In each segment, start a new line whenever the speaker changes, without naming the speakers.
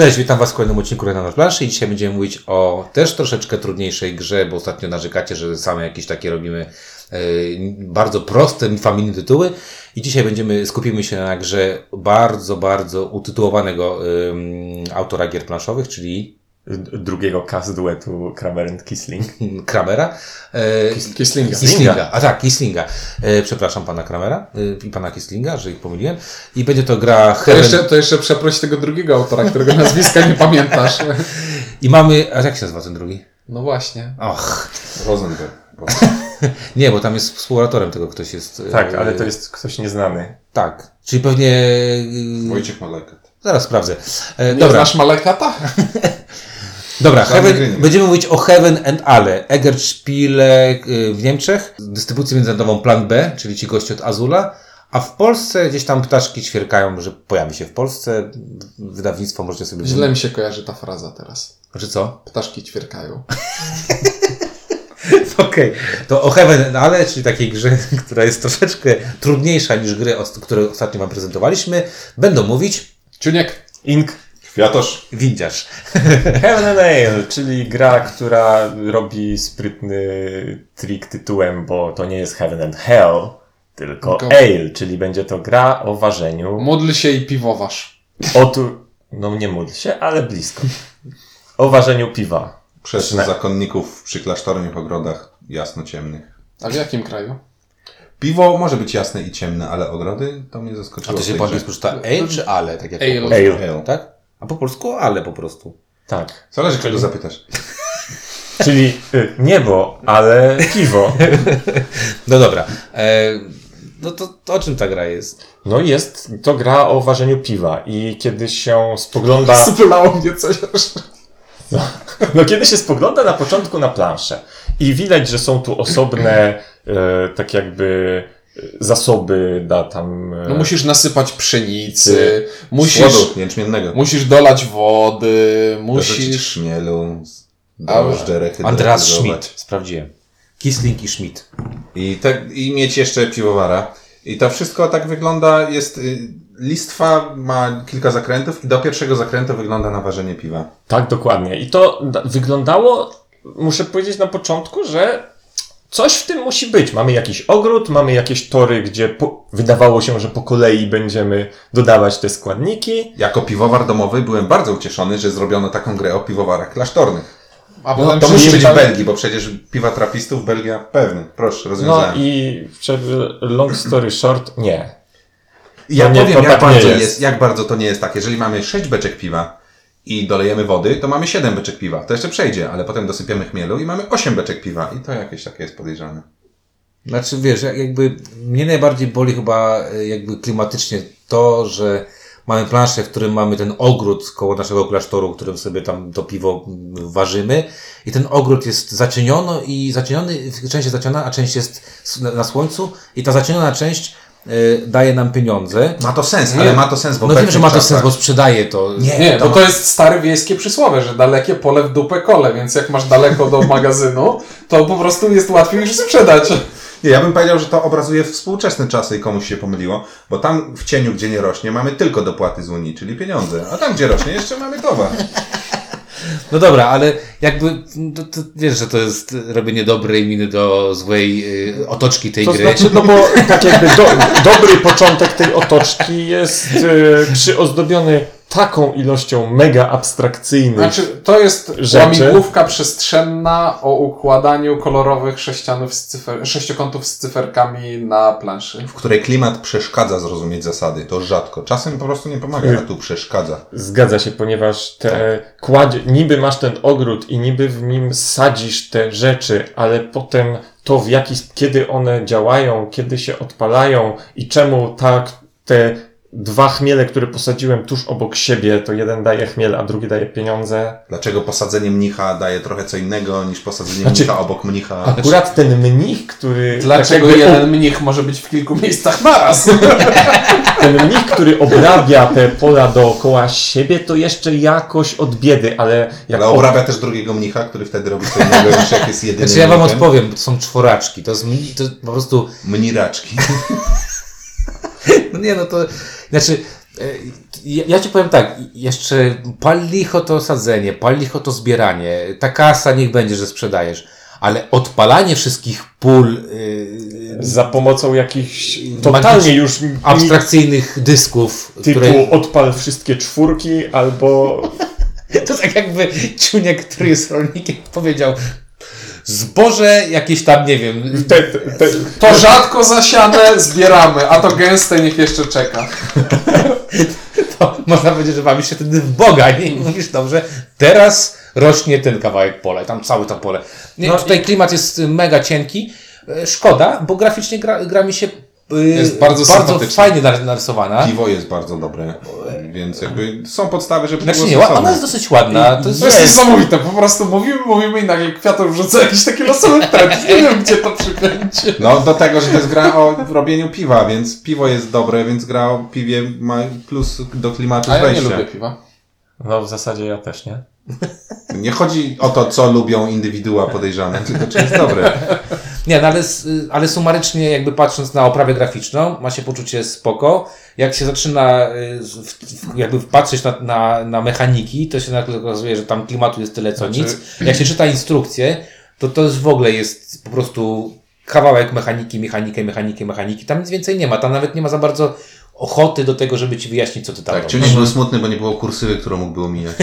Cześć, witam Was w kolejnym odcinku Rena na planszy i dzisiaj będziemy mówić o też troszeczkę trudniejszej grze, bo ostatnio narzekacie, że same jakieś takie robimy e, bardzo proste, familijne tytuły. I dzisiaj będziemy, skupimy się na grze bardzo, bardzo utytułowanego ym, autora gier planszowych, czyli
drugiego cast duetu Kramer and Kisling.
Kramera. E,
Kislinga.
Kislinga. A tak, Kislinga. E, przepraszam pana Kramera e, i pana Kislinga, że ich pomyliłem. I będzie to gra
To
Heaven...
jeszcze, to jeszcze przeproś tego drugiego autora, którego nazwiska nie pamiętasz.
I mamy... A jak się nazywa ten drugi?
No właśnie.
Och,
Rosenberg.
nie, bo tam jest współautorem tego ktoś jest. e,
Tak, ale to jest ktoś nieznany.
Tak. Czyli pewnie. e,
Wojciech Malajkat.
Zaraz sprawdzę. E,
Nie
dobra,
znasz Malekata?
dobra. Heaven, będziemy mówić o Heaven and Ale. Egert Spiele e, w Niemczech, dystrybucji międzynarodową Plan B, czyli ci goście od Azula. A w Polsce gdzieś tam ptaszki ćwierkają, że pojawi się w Polsce. Wydawnictwo możecie sobie
Źle mi się kojarzy ta fraza teraz.
Znaczy co?
Ptaszki ćwierkają.
Okej. To o Heaven and Ale, czyli takiej grze, która jest troszeczkę trudniejsza niż gry, o- które ostatnio Wam prezentowaliśmy, będą mówić
Czuniek.
Ink
Kwiatosz.
windziarz.
Heaven and Ale, czyli gra, która robi sprytny trik tytułem, bo to nie jest Heaven and Hell, tylko
Tylko-
Ale, czyli będzie to gra o ważeniu.
Módl się i piwowarz.
Otu... No nie módl się, ale blisko. O ważeniu piwa.
Przez
Przyna-
zakonników przy klasztornych ogrodach jasno-ciemnych.
A w jakim kraju?
Piwo może być jasne i ciemne, ale ogrody to mnie
A
zaskoczyło.
to
w
się po angielsku czyta ale czy ale? Tak jak.
Ale.
Ale.
Tak? A po polsku ale po prostu.
Tak.
Zależy, czego zapytasz.
Czyli y, niebo, ale piwo.
No dobra. E, no to, to o czym ta gra jest?
No jest to gra o ważeniu piwa i kiedy się spogląda...
Spylało mnie coś.
No kiedy się spogląda na początku na planszę i widać, że są tu osobne e, tak jakby zasoby da tam... E,
No musisz nasypać pszenicy, musisz,
Słodu jęczmiennego.
musisz dolać wody, musisz...
chmielu,
Ale-
drożdże,
Andreas
rehydrotyzować.
Schmidt. Sprawdziłem. Kisling i Schmidt.
I, te, I mieć jeszcze piwowara. I to wszystko tak wygląda, jest... Y, listwa ma kilka zakrętów i do pierwszego zakrętu wygląda na ważenie piwa.
Tak, dokładnie. I to da- wyglądało, muszę powiedzieć na początku, że coś w tym musi być. Mamy jakiś ogród, mamy jakieś tory, gdzie po, wydawało się, że po kolei będziemy dodawać te składniki.
Jako piwowar domowy byłem bardzo ucieszony, że zrobiono taką grę o piwowarach klasztornych.
A potem
To musi być w Belgii, bo przecież piwa trapistów Belgia pewny. Proszę,
No
rozwiązałem.
i żeby long story short, nie.
Ja
No nie,
powiem,
to
jak,
tak nie
bardzo
jest.
jest. jak bardzo to nie jest tak. Jeżeli mamy 6 beczek piwa i dolejemy wody, to mamy 7 beczek piwa. To jeszcze przejdzie, ale potem dosypiemy chmielu i mamy 8 beczek piwa. I to jakieś takie jest podejrzane.
Znaczy wiesz, jak- jakby mnie najbardziej boli chyba e, jakby klimatycznie to, że mamy planszę, w którym mamy ten ogród koło naszego klasztoru, w którym sobie tam to piwo mm, ważymy i ten ogród jest zacieniono i zacieniony, część jest zacieniona, a część jest na, słońcu i ta zacieniona część daje nam pieniądze.
Ma to sens,
Nie.
ale ma to sens w
No wiem, że ma to sens, bo sprzedaje to.
Nie, bo to jest stare wiejskie przysłowie, że dalekie pole w dupę kole, więc jak masz daleko do magazynu, to po prostu jest łatwiej już sprzedać.
Nie, ja bym powiedział, że to obrazuje współczesne czasy i komuś się pomyliło, bo tam w cieniu, gdzie nie rośnie, mamy tylko dopłaty z Unii, czyli pieniądze, a tam, gdzie rośnie, jeszcze mamy towar.
No dobra, ale jakby, to, to wiesz, że to jest robienie dobrej miny do złej y, otoczki tej
To
gry.
znaczy, no bo tak jakby do, dobry początek tej otoczki jest e, przyozdobiony taką ilością mega abstrakcyjnych.
Znaczy, to jest
Rzeczy.
łamigłówka przestrzenna o układaniu kolorowych sześcianów z cyfer, sześciokątów z cyferkami na planszy.
W której klimat przeszkadza zrozumieć zasady. To rzadko. Czasem po prostu nie pomaga, a tu przeszkadza.
Zgadza się, ponieważ te kładzie, niby masz ten ogród i niby w nim sadzisz te rzeczy, ale potem to w jaki, kiedy one działają, kiedy się odpalają i czemu tak te dwa chmiele, które posadziłem tuż obok siebie, to jeden daje chmiel, a drugi daje pieniądze.
Dlaczego posadzenie mnicha daje trochę co innego niż posadzenie
Znaczy-
mnicha obok mnicha?
Akurat ten mnich, który...
Dlaczego
tak jakby
jeden mnich może być w kilku miejscach naraz?
Ten mnich, który obrabia te pola dookoła siebie, to jeszcze jakoś od biedy, ale jak
Ale
ob-
obrabia też drugiego mnicha, który wtedy robi co innego niż jak jest jedynym
Znaczy ja wam
mnichem.
odpowiem, to są czworaczki, to jest, mni- to jest po prostu,
Mniraczki.
no nie no to, znaczy Ja, ja ci powiem tak, jeszcze pal licho to sadzenie, pal licho to zbieranie, ta kasa niech będzie, że sprzedajesz, ale odpalanie wszystkich pól yy,
Za pomocą jakichś totalnie już mi-
abstrakcyjnych dysków,
typu
które...
odpal wszystkie czwórki albo
To tak jakby Ciuniek, który jest rolnikiem, powiedział zboże jakieś tam, nie wiem,
te, te,
To rzadko zasiane zbieramy, a to gęste niech jeszcze czeka.
to można powiedzieć, że bawisz się wtedy w Boga, nie? I mówisz, dobrze, teraz rośnie ten kawałek pola i tam całe to pole.
No
tutaj klimat jest mega cienki. E, Szkoda, bo graficznie gra, gra mi się
Jest bardzo
bardzo
sympatyczna.
fajnie nar- narysowana.
Piwo jest bardzo dobre, więc jakby są podstawy, żeby
Znaczy nie, ona jest dosyć ładna. To jest,
To jest niesamowite, po prostu mówimy, mówimy i nagle kwiatów rzuca jakiś taki losowy trend. Nie wiem, gdzie to przykręci.
No do tego, że to jest gra o robieniu piwa, więc piwo jest dobre, więc gra o piwie ma plus do klimatu
A ja nie
wejścia.
lubię piwa.
no w zasadzie ja też nie.
Nie chodzi o to, co lubią indywidua podejrzane, tylko czy jest dobre.
Nie, no ale, s- ale sumarycznie jakby patrząc na oprawę graficzną, ma się poczucie spoko. Jak się zaczyna y, jakby patrzeć na, na, na mechaniki, to się nagle okazuje, że tam klimatu jest tyle co
Znaczy-
nic. Jak się czyta instrukcje, to to już w ogóle jest po prostu kawałek mechaniki, mechaniki, mechaniki, mechaniki. Tam nic więcej nie ma. Tam nawet nie ma za bardzo ochoty do tego, żeby ci wyjaśnić, co ty tam
Tak,
robisz.
Ciunik był smutny, bo nie było kursywy, którą mógłby omijać.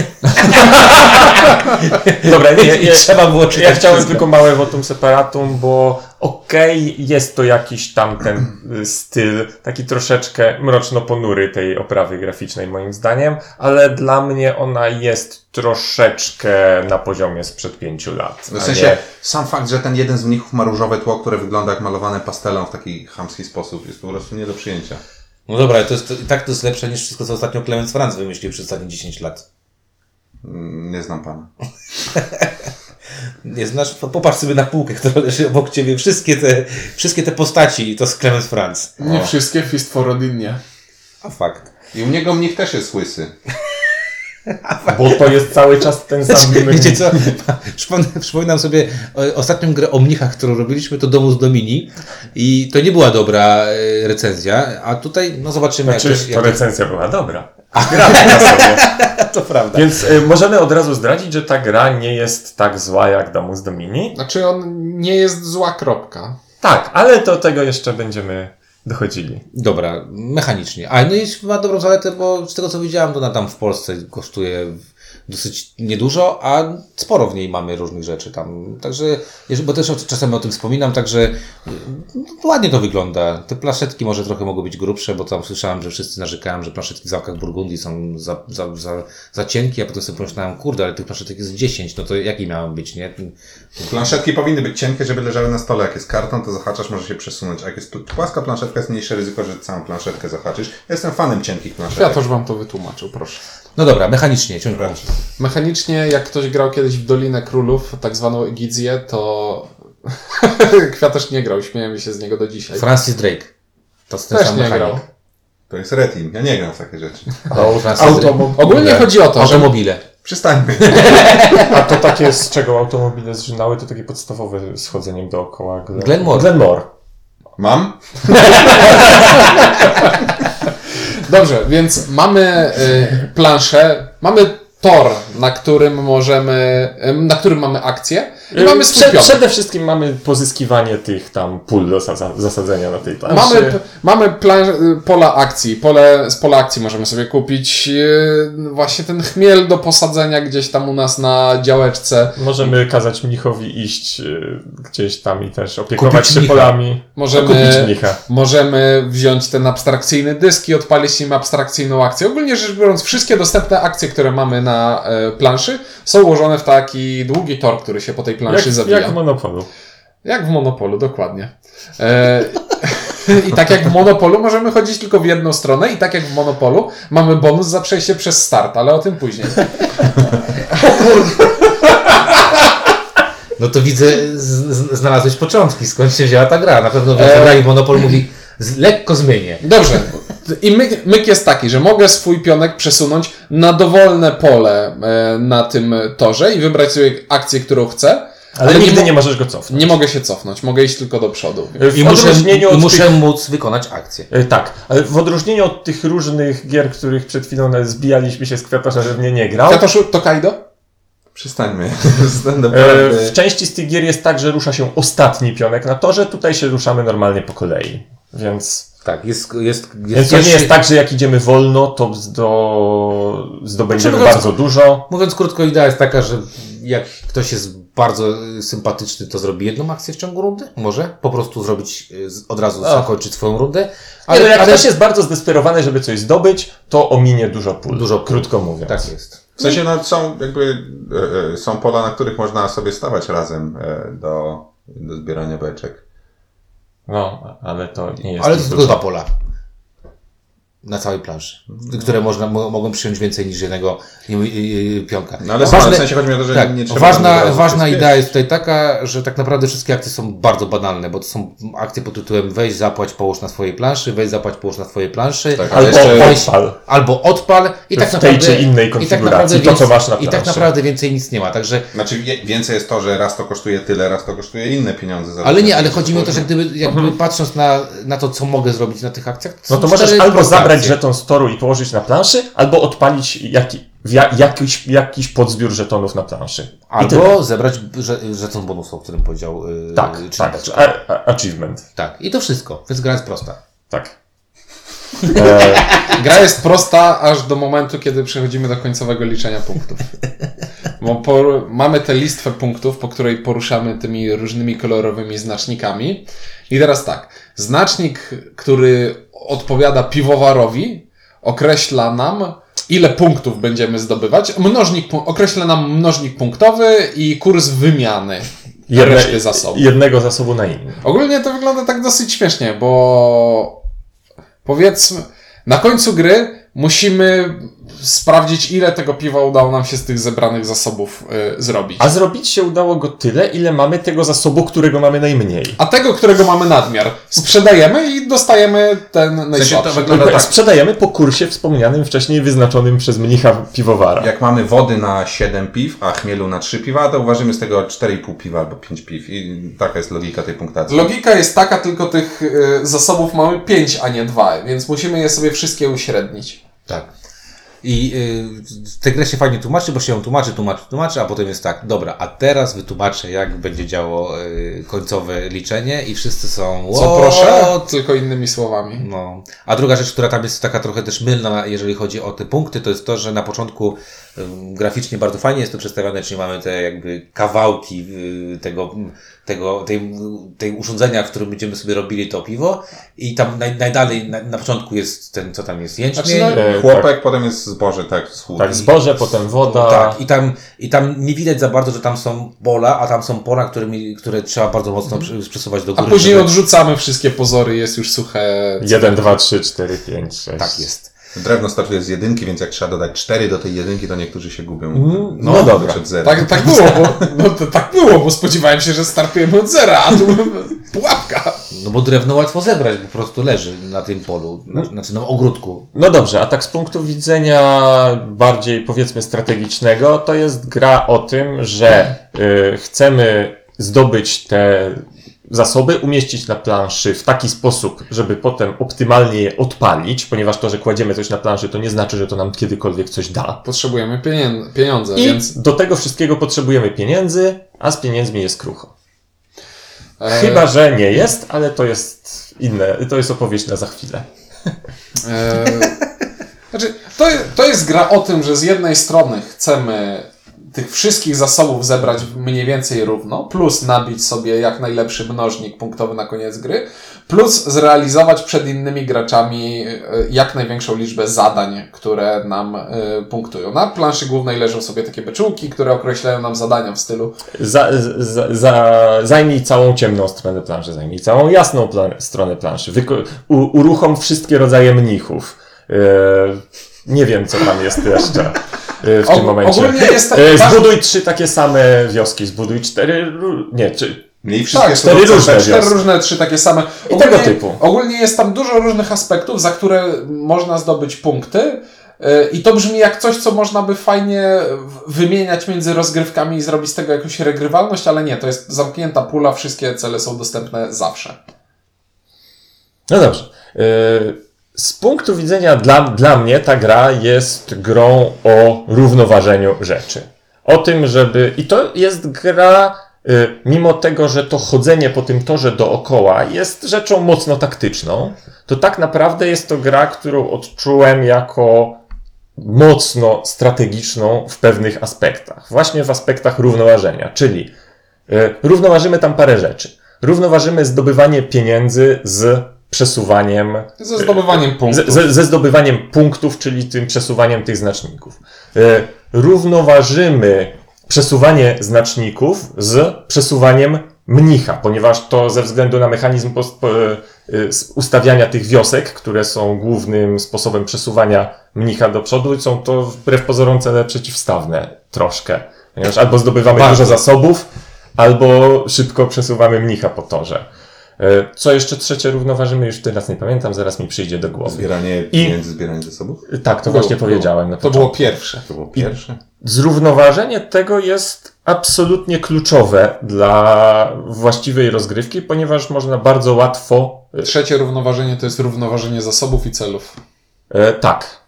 Dobra, nie,
I
nie,
trzeba było czytać
ja chciałem
wszystko.
tylko małe votum separatum, bo okej, jest to jakiś tam ten y, styl, taki troszeczkę mroczno-ponury tej oprawy graficznej moim zdaniem, ale dla mnie ona jest troszeczkę na poziomie sprzed pięciu lat.
W
a
sensie,
nie-
sam fakt, że ten jeden z mnichów ma różowe tło, które wygląda jak malowane pastelą w taki chamski sposób, jest po prostu nie do przyjęcia.
No dobra, to jest, to, i tak to jest lepsze niż wszystko, co ostatnio Clemens Franz wymyślił przez ostatnie 10 lat.
Mm, Nie znam pana.
Nie znasz? Po- Popatrz sobie na półkę, która leży obok ciebie. Wszystkie te, wszystkie te postaci to z Clemens Franz.
Nie wszystkie Fist for Odinie.
A fakt.
I u niego mnich też jest łysy.
Bo to jest cały czas ten sam
Znaczy,
numer.
wiecie co? Przypomnę- Przypominam sobie ostatnią grę o mnichach, którą robiliśmy, to Domus Domini. I to nie była dobra e, recenzja. A tutaj, no zobaczymy,
Znaczy,
jak,
to
jak
recenzja była dobra. Gra na sobie.
to prawda.
Więc y, możemy od razu zdradzić, że ta gra nie jest tak zła jak Domus Domini.
Znaczy on nie jest zła kropka.
Tak, ale do tego jeszcze będziemy dochodzili.
Dobra, mechanicznie. A no i ma dobrą zaletę, bo z tego co widziałem, to ona tam w Polsce kosztuje dosyć niedużo, a sporo w niej mamy różnych rzeczy tam. Także, bo też czasem o tym wspominam, także y, ładnie to wygląda. Te plaszetki może trochę mogą być grubsze, bo tam słyszałem, że wszyscy narzekają, że plaszetki w zamkach Burgundii są za, za, za, za cienkie, a potem sobie pomyślałem, kurde, ale tych plaszetek jest 10, no to jakie miały być, nie?
Planszetki powinny być cienkie, żeby leżały na stole. Jak jest karton, to zahaczasz, może się przesunąć. A jak jest płaska planszetka, jest mniejsze ryzyko, że całą planszetkę zahaczysz. Ja jestem fanem cienkich planszetek.
Kwiatosz wam to wytłumaczył, proszę.
No dobra, mechanicznie, ciągle.
Mechanicznie, jak ktoś grał kiedyś w Dolinę Królów, tak zwaną Egizję, to Kwiatosz nie grał, śmiejemy się z niego do dzisiaj.
Francis Drake. To jest ten
Też
sam
nie
mechanik.
grał.
To jest reteam. Ja nie gram w takie rzeczy.
Francis
Automo- Ogólnie chodzi o to, że
Automobile.
Przystańmy.
A to takie, z czego automobile zżynały, to takie podstawowe schodzeniem dookoła. Glen...
Glenmore.
Glenmore.
Mam?
Dobrze, więc mamy y, planszę, mamy tor, na którym możemy, na którym mamy akcję i mamy
Prze-. Przede wszystkim mamy pozyskiwanie tych tam pól do zasa- zasadzenia na tej planszy.
Mamy, mamy plan, pola akcji. Pole, z pola akcji możemy sobie kupić y, właśnie ten chmiel do posadzenia gdzieś tam u nas na działeczce.
Możemy kazać mnichowi iść y, gdzieś tam i też opiekować
Kupić
się
mnicha.
polami.
Możemy,
Kupić mnicha.
możemy wziąć ten abstrakcyjny dysk i odpalić nim abstrakcyjną akcję. Ogólnie rzecz biorąc, wszystkie dostępne akcje, które mamy na e, planszy, są ułożone w taki długi tor, który się po tej planszy
Jak,
zawija.
jak w Monopolu.
Jak w Monopolu, dokładnie. E, I tak jak w Monopolu możemy chodzić tylko w jedną stronę i tak jak w Monopolu mamy bonus za przejście przez start, ale o tym później.
No to widzę, znalazłeś początki, skąd się wzięła ta gra. Na pewno
E.
e... grali Monopol mówi, lekko zmienię.
Dobrze. I myk, myk jest taki, że mogę swój pionek przesunąć na dowolne pole e, na tym torze i wybrać sobie akcję, którą chcę.
Ale,
Ale nie
nigdy
mo-
nie możesz go cofnąć.
Nie mogę się cofnąć, mogę iść tylko do przodu.
W
I muszę, i muszę
tych...
móc wykonać akcję.
E, Tak, ale w odróżnieniu od tych różnych gier, których przed chwilą zbijaliśmy się z Kwiatosza, że w nie nie grał,
Kwiatoszu, to Kaido?
Przestańmy.
e, w części z tych gier jest tak, że rusza się ostatni pionek na torze, tutaj się ruszamy normalnie po kolei. Więc,
Tak, jest, jest, jest
więc to nie jest tak, że jak idziemy wolno, to zdo... zdobędziemy
Znaczy,
bardzo dużo.
Mówiąc krótko, idea jest taka, że jak ktoś jest bardzo sympatyczny, to zrobi jedną akcję w ciągu rundy. Może po prostu zrobić, y, od razu zakończyć swoją rundę.
Ale,
Ale,
jak
ale
ktoś jest bardzo zdesperowany, żeby coś zdobyć, to ominie dużo pól.
Dużo pól.
krótko mówiąc.
tak jest.
W sensie, no, są jakby, e, e, są pola, na których można sobie stawać razem e, do, do zbierania beczek.
No, ale to nie jest
Ale to
dużo.
dwa pola. Na całej planszy. Które można, mo- mogą przyjąć więcej niż jednego pionka.
No ale
Ważne-
w sensie chodzi mi o to, że
Tak,
nie trzeba
ważna, ważna idea jest tutaj taka, że tak naprawdę wszystkie akcje są bardzo banalne, bo to są akcje pod tytułem weź, zapłać, połóż na swojej planszy, weź, zapłać, połóż na swojej planszy,
Tak,
Albo
Jeszcze-
odpal.
albo odpal i
W
tak
tej
naprawdę...
czy innej
i tak
konfiguracji,
naprawdę
to, co
więcej-
masz na
I tak
planszy.
naprawdę więcej nic nie ma, także...
Znaczy więcej jest to, że raz to kosztuje tyle, raz to kosztuje inne pieniądze. za
Ale
to.
nie, ale chodzi mi o to, że gdyby, jakby patrząc na, na to, co mogę zrobić na tych akcjach,
Mhm. No to możesz albo
proste
zabrać żeton z toru i położyć na planszy, albo odpalić jaki, ja, jakiś, jakiś podzbiór żetonów na planszy.
Albo zebrać że- żeton bonusu, o którym powiedział yy,
Tak, tak. Achievement.
tak. I to wszystko, więc gra jest prosta.
Tak. E,
Gra jest prosta aż do momentu, kiedy przechodzimy do końcowego liczenia punktów. Por- mamy tę listwę punktów, po której poruszamy tymi różnymi kolorowymi znacznikami. I teraz tak, znacznik, który odpowiada piwowarowi, określa nam, ile punktów będziemy zdobywać. Mnożnik, określa nam mnożnik punktowy i kurs wymiany
jedne,
reszty zasobów.
jednego zasobu na inny.
Ogólnie to wygląda tak dosyć śmiesznie, bo powiedzmy, na końcu gry musimy sprawdzić, ile tego piwa udało nam się z tych zebranych zasobów y, zrobić.
A zrobić się udało go tyle, ile mamy tego zasobu, którego mamy najmniej.
A tego, którego mamy nadmiar, sprzedajemy i dostajemy ten
sensie to
najsłabszy.
wygląda tak.
Sprzedajemy po kursie wspomnianym wcześniej wyznaczonym przez mnicha piwowara.
Jak mamy wody na 7 piw, a chmielu na 3 piwa, to uważamy z tego 4,5 piwa albo 5 piw. I taka jest logika tej punktacji.
Logika jest taka, tylko tych y, zasobów mamy 5, a nie 2, więc musimy je sobie wszystkie uśrednić.
Tak. I y, tę grę się fajnie tłumaczy, bo się ją tłumaczy, tłumaczy, tłumaczy, a potem jest tak, dobra, a teraz wytłumaczę, jak będzie działo y, końcowe liczenie i wszyscy są
Co proszę, tylko innymi słowami.
No. A druga rzecz, która tam jest taka trochę też mylna, jeżeli chodzi o te punkty, to jest to, że na początku graficznie bardzo fajnie jest to przedstawione, czyli mamy te jakby kawałki y, tego, tego tej, tej urządzenia, w którym będziemy sobie robili to piwo i tam naj, najdalej, na, na początku jest ten, co tam jest, jęczmień.
Znaczy, no,
E,
Chłopek, potem jest zboże, tak.
Tak, zboże, potem woda.
Tak, i tam, i tam nie widać za bardzo, że tam są pola, a tam są pola, którymi, które trzeba bardzo mocno przy- przesuwać do
A
góry.
później
żeby-
odrzucamy wszystkie pozory, jest już suche.
1, 2, 3, 4, 5, 6.
Tak jest.
Drewno startuje z jedynki, więc jak trzeba dodać 4 do tej jedynki, to niektórzy się gubią.
no dobra.
Przed zerem.
Tak, tak było, bo, no, to tak było, bo spodziewałem się, że startujemy od zera, a tu pułapka.
No bo drewno łatwo zebrać, bo po prostu leży na tym polu, na, znaczy na ogródku.
No dobrze, a tak z punktu widzenia bardziej powiedzmy strategicznego, to jest gra o tym, że y, chcemy zdobyć te zasoby, umieścić na planszy w taki sposób, żeby potem optymalnie je odpalić, ponieważ to, że kładziemy coś na planszy, to nie znaczy, że to nam kiedykolwiek coś da.
Potrzebujemy pienien- pieniądze,
I
więc...
do tego wszystkiego potrzebujemy pieniędzy, a z pieniędzmi jest krucho.
E,
Chyba, że nie jest, ale to jest inne, to jest opowieść na za chwilę.
E, znaczy, to, to jest gra o tym, że z jednej strony chcemy tych wszystkich zasobów zebrać mniej więcej równo, plus nabić sobie jak najlepszy mnożnik punktowy na koniec gry, plus zrealizować przed innymi graczami e, jak największą liczbę zadań, które nam e, punktują. Na planszy głównej leżą sobie takie beczułki, które określają nam zadania w stylu
Za, za, za, zajmij całą ciemną stronę planszy, zajmij całą jasną plan, stronę planszy. Wyko- u, uruchom wszystkie rodzaje mnichów. E, nie wiem, co tam jest jeszcze w tym momencie.
ogólnie jest tak-
E, zbuduj trzy takie same wioski, zbuduj cztery, nie, czy,
Mniej wszystkie
Tak,
cztery różne
też-
Cztery
wioski.
różne, trzy takie same.
I tego typu.
Ogólnie jest tam dużo różnych aspektów, za które można zdobyć punkty. E, I to brzmi jak coś, co można by fajnie wymieniać między rozgrywkami i zrobić z tego jakąś regrywalność, ale nie, to jest zamknięta pula, wszystkie cele są dostępne zawsze.
No dobrze. Yy, Z punktu widzenia dla, dla mnie ta gra jest grą o równoważeniu rzeczy. O tym, żeby. I to jest gra, yy, mimo tego, że to chodzenie po tym torze dookoła jest rzeczą mocno taktyczną, to tak naprawdę jest to gra, którą odczułem jako mocno strategiczną w pewnych aspektach. Właśnie w aspektach równoważenia, czyli yy, równoważymy tam parę rzeczy. Równoważymy zdobywanie pieniędzy z przesuwaniem
Ze zdobywaniem punktów.
ze, ze, zdobywaniem punktów, czyli tym przesuwaniem tych znaczników. E, równoważymy przesuwanie znaczników z przesuwaniem mnicha, ponieważ to ze względu na mechanizm e, ustawiania tych wiosek, które są głównym sposobem przesuwania mnicha do przodu, są to wbrew pozorom cele przeciwstawne troszkę. Ponieważ albo zdobywamy
Bardzo.
dużo zasobów, albo szybko przesuwamy mnicha po torze. E, Co jeszcze trzecie równoważymy, już teraz nie pamiętam, zaraz mi przyjdzie do głowy.
Zbieranie pieniędzy, zbieranie zasobów?
Tak, to
Było,
właśnie
było.
powiedziałem.
To było pierwsze.
To było pierwsze.
Zrównoważenie tego jest absolutnie kluczowe dla właściwej rozgrywki, ponieważ można bardzo łatwo.
Trzecie równoważenie to jest równoważenie zasobów i celów.
E, tak.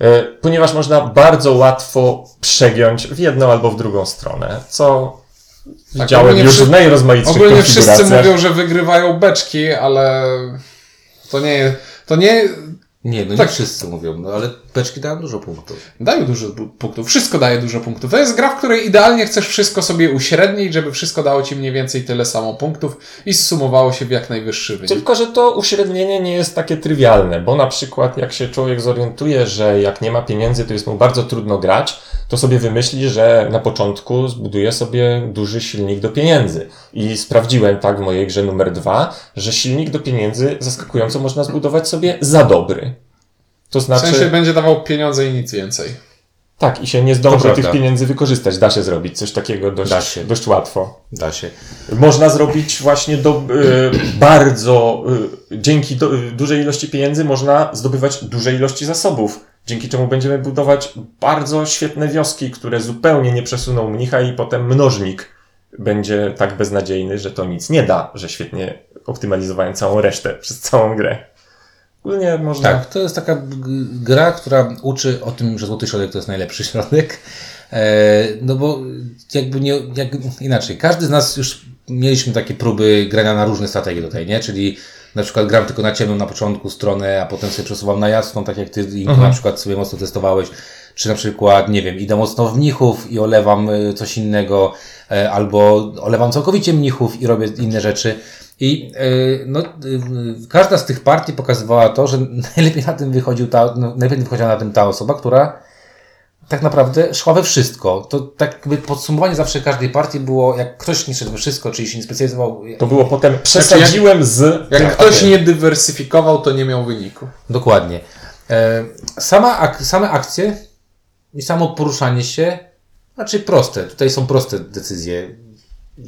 E, ponieważ można bardzo łatwo przegiąć w jedną albo w drugą stronę, co widziałem
ogólnie
już w najrozmaitszych
Ogólnie wszyscy mówią, że wygrywają beczki, ale to nie, to nie
Nie, no nie
Tak.
wszyscy mówią, no ale beczki dają dużo punktów.
dają dużo punktów. Wszystko daje dużo punktów. To jest gra, w której idealnie chcesz wszystko sobie uśrednić, żeby wszystko dało ci mniej więcej tyle samo punktów i zsumowało się w jak najwyższy wynik.
Tylko, że to uśrednienie nie jest takie trywialne, bo na przykład jak się człowiek zorientuje, że jak nie ma pieniędzy, to jest mu bardzo trudno grać, to sobie wymyśli, że na początku zbuduje sobie duży silnik do pieniędzy. I sprawdziłem tak w mojej grze numer dwa, że silnik do pieniędzy zaskakująco można zbudować sobie za dobry. To
W
znaczy,
sensie będzie dawał pieniądze i nic więcej.
tak, i się nie zdąży tych pieniędzy wykorzystać. Da się zrobić coś takiego
Da
dość,
się.
dość łatwo.
Da się.
Można zrobić właśnie do, y, bardzo, y, dzięki do, y, dużej ilości pieniędzy można zdobywać duże ilości zasobów, dzięki czemu będziemy budować bardzo świetne wioski, które zupełnie nie przesuną mnicha i potem mnożnik będzie tak beznadziejny, że to nic nie da, że świetnie optymalizowałem całą resztę przez całą grę. Ogólnie można...
Tak, to jest taka gra, która uczy o tym, że złoty środek to jest najlepszy środek. E, no bo jakby nie, jak, inaczej, każdy z nas już mieliśmy takie próby grania na różne strategie tutaj, nie? Czyli na przykład gram tylko na ciemną na początku stronę, a potem sobie przesuwam na jasną, tak jak ty Inko, na przykład sobie mocno testowałeś. Czy na przykład, nie wiem, idę mocno w mnichów i olewam y, coś innego, e, albo olewam całkowicie mnichów i robię inne rzeczy. I y, no, y, każda z tych partii pokazywała to, że najlepiej na tym wychodził ta, no, najlepiej wychodziła na tym ta osoba, która tak naprawdę szła we wszystko. To tak jakby podsumowanie zawsze każdej partii było, jak ktoś nie szedł we wszystko, czyli się nie specjalizował.
To było potem, przesadziłem z...
Jak ktoś nie dywersyfikował, to nie miał wyniku.
Dokładnie. E, sama ak- same akcje i samo poruszanie się, znaczy proste. Tutaj są proste decyzje.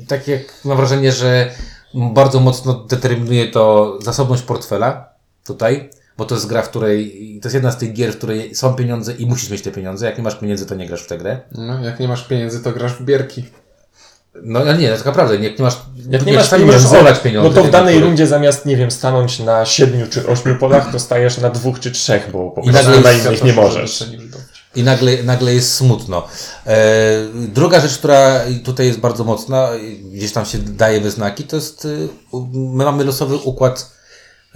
Tak jak mam wrażenie, że bardzo mocno determinuje to zasobność portfela tutaj, bo to jest gra, w której, to jest jedna z tych gier, w której są pieniądze i musisz mieć te pieniądze. Jak nie masz pieniędzy, to nie grasz w tę grę.
No, jak nie masz pieniędzy, to grasz w bierki.
No ale nie, no tak naprawdę, jak nie masz,
Jak nie masz
czasami
pieniędzy,
olać pieniądze.
no to w
nie?
danej rundzie zamiast, nie wiem, stanąć na siedmiu czy ośmiu polach, to stajesz na dwóch czy trzech, bo po
I
prostu na innych nie możesz.
I nagle, nagle jest smutno. E, druga rzecz, która tutaj jest bardzo mocna, gdzieś tam się daje we znaki, to jest, y, my mamy losowy układ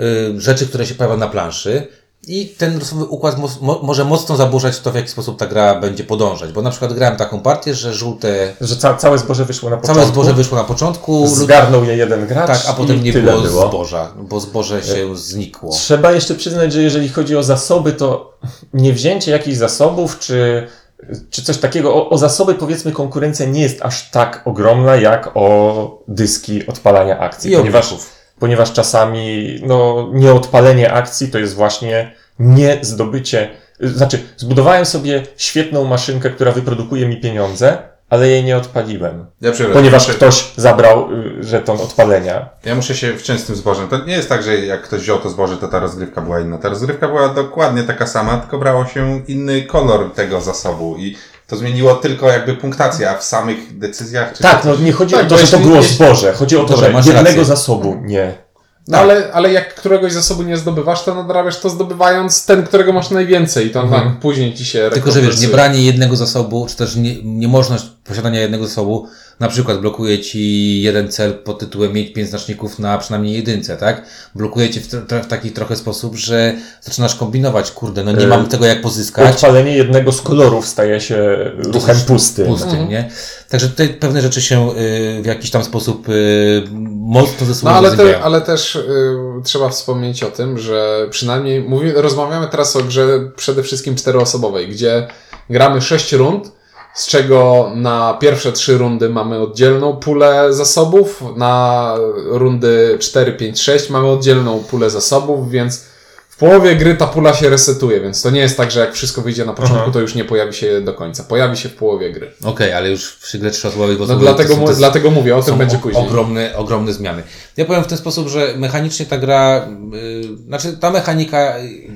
y, rzeczy, które się pojawiają na planszy i ten losowy układ mo, może mocno zaburzać to, w jaki sposób ta gra będzie podążać. Bo na przykład grałem taką partię, że żółte,
Że ca całe zboże wyszło na początku.
całe zboże wyszło na początku,
Zgarnął je jeden gracz
tak, a potem nie było,
było.
zboża, bo zboże się znikło.
Trzeba jeszcze przyznać, że jeżeli chodzi o zasoby, to nie wzięcie jakichś zasobów, czy, czy coś takiego, o, o zasoby powiedzmy konkurencja nie jest aż tak ogromna, jak o dyski odpalania akcji.
I
ponieważ. Ponieważ czasami no, nieodpalenie akcji to jest właśnie nie zdobycie. Znaczy, zbudowałem sobie świetną maszynkę, która wyprodukuje mi pieniądze, ale jej nie odpaliłem.
Ja.
Ponieważ
muszę,
ktoś zabrał y, żeton odpalenia.
Ja muszę się wciąć z tym zbożem. To nie jest tak, że jak ktoś wziął to zboże, to ta rozgrywka była inna. Ta rozgrywka była dokładnie taka sama, tylko brało się inny kolor tego zasobu i to zmieniło tylko jakby punktację, a w samych decyzjach... Czy
Tak, no nie chodzi
Tak,
o to, że to było zboże. Chodzi o to,
Dobra,
że
masz
jednego
rację.
zasobu nie.
No ale, ale jak któregoś zasobu nie zdobywasz, to nadrabiasz to zdobywając ten, którego masz najwięcej. To tak później ci się
Tylko, że wiesz, nie branie jednego zasobu, czy też nie, niemożność posiadania jednego zasobu, na przykład blokuje ci jeden cel pod tytułem mieć pięć znaczników na przynajmniej jedynce, tak? Blokuje cię w, w taki trochę sposób, że zaczynasz kombinować, kurde, no nie
Yy,
mam tego jak pozyskać.
Odpalenie jednego z kolorów staje się ruchem pustym.
Pustym, nie? Także tutaj pewne rzeczy się y, w jakiś tam sposób y, mocno ze sobą
No ale, te, ale też y, trzeba wspomnieć o tym, że przynajmniej mówi, rozmawiamy teraz o grze przede wszystkim czteroosobowej, gdzie gramy sześć rund, z czego na pierwsze trzy rundy mamy oddzielną pulę zasobów, na rundy 4, 5, 6 mamy oddzielną pulę zasobów, więc połowie gry ta pula się resetuje, więc to nie jest tak, że jak wszystko wyjdzie na początku,
Aha.
to już nie pojawi się do końca. Pojawi się w połowie gry.
Okej, ale już przy grze trzyosobowej
No dlatego, mu, dlatego mówię, o tym będzie później.
Ogromne, ogromne zmiany. Ja powiem w ten sposób, że mechanicznie ta gra, y, znaczy ta mechanika, y,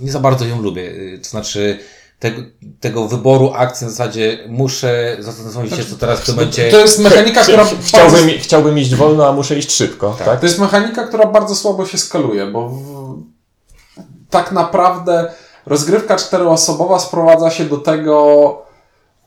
nie za bardzo ją lubię. Y, to znaczy tego, tego wyboru akcji na zasadzie muszę zastanowić się, co teraz w tym momencie...
To jest mechanika, która
Chciałbym, chciałbym iść wolno, a muszę iść szybko. Tak.
To jest mechanika, która bardzo słabo się skaluje, bo w... tak naprawdę rozgrywka czteroosobowa sprowadza się do tego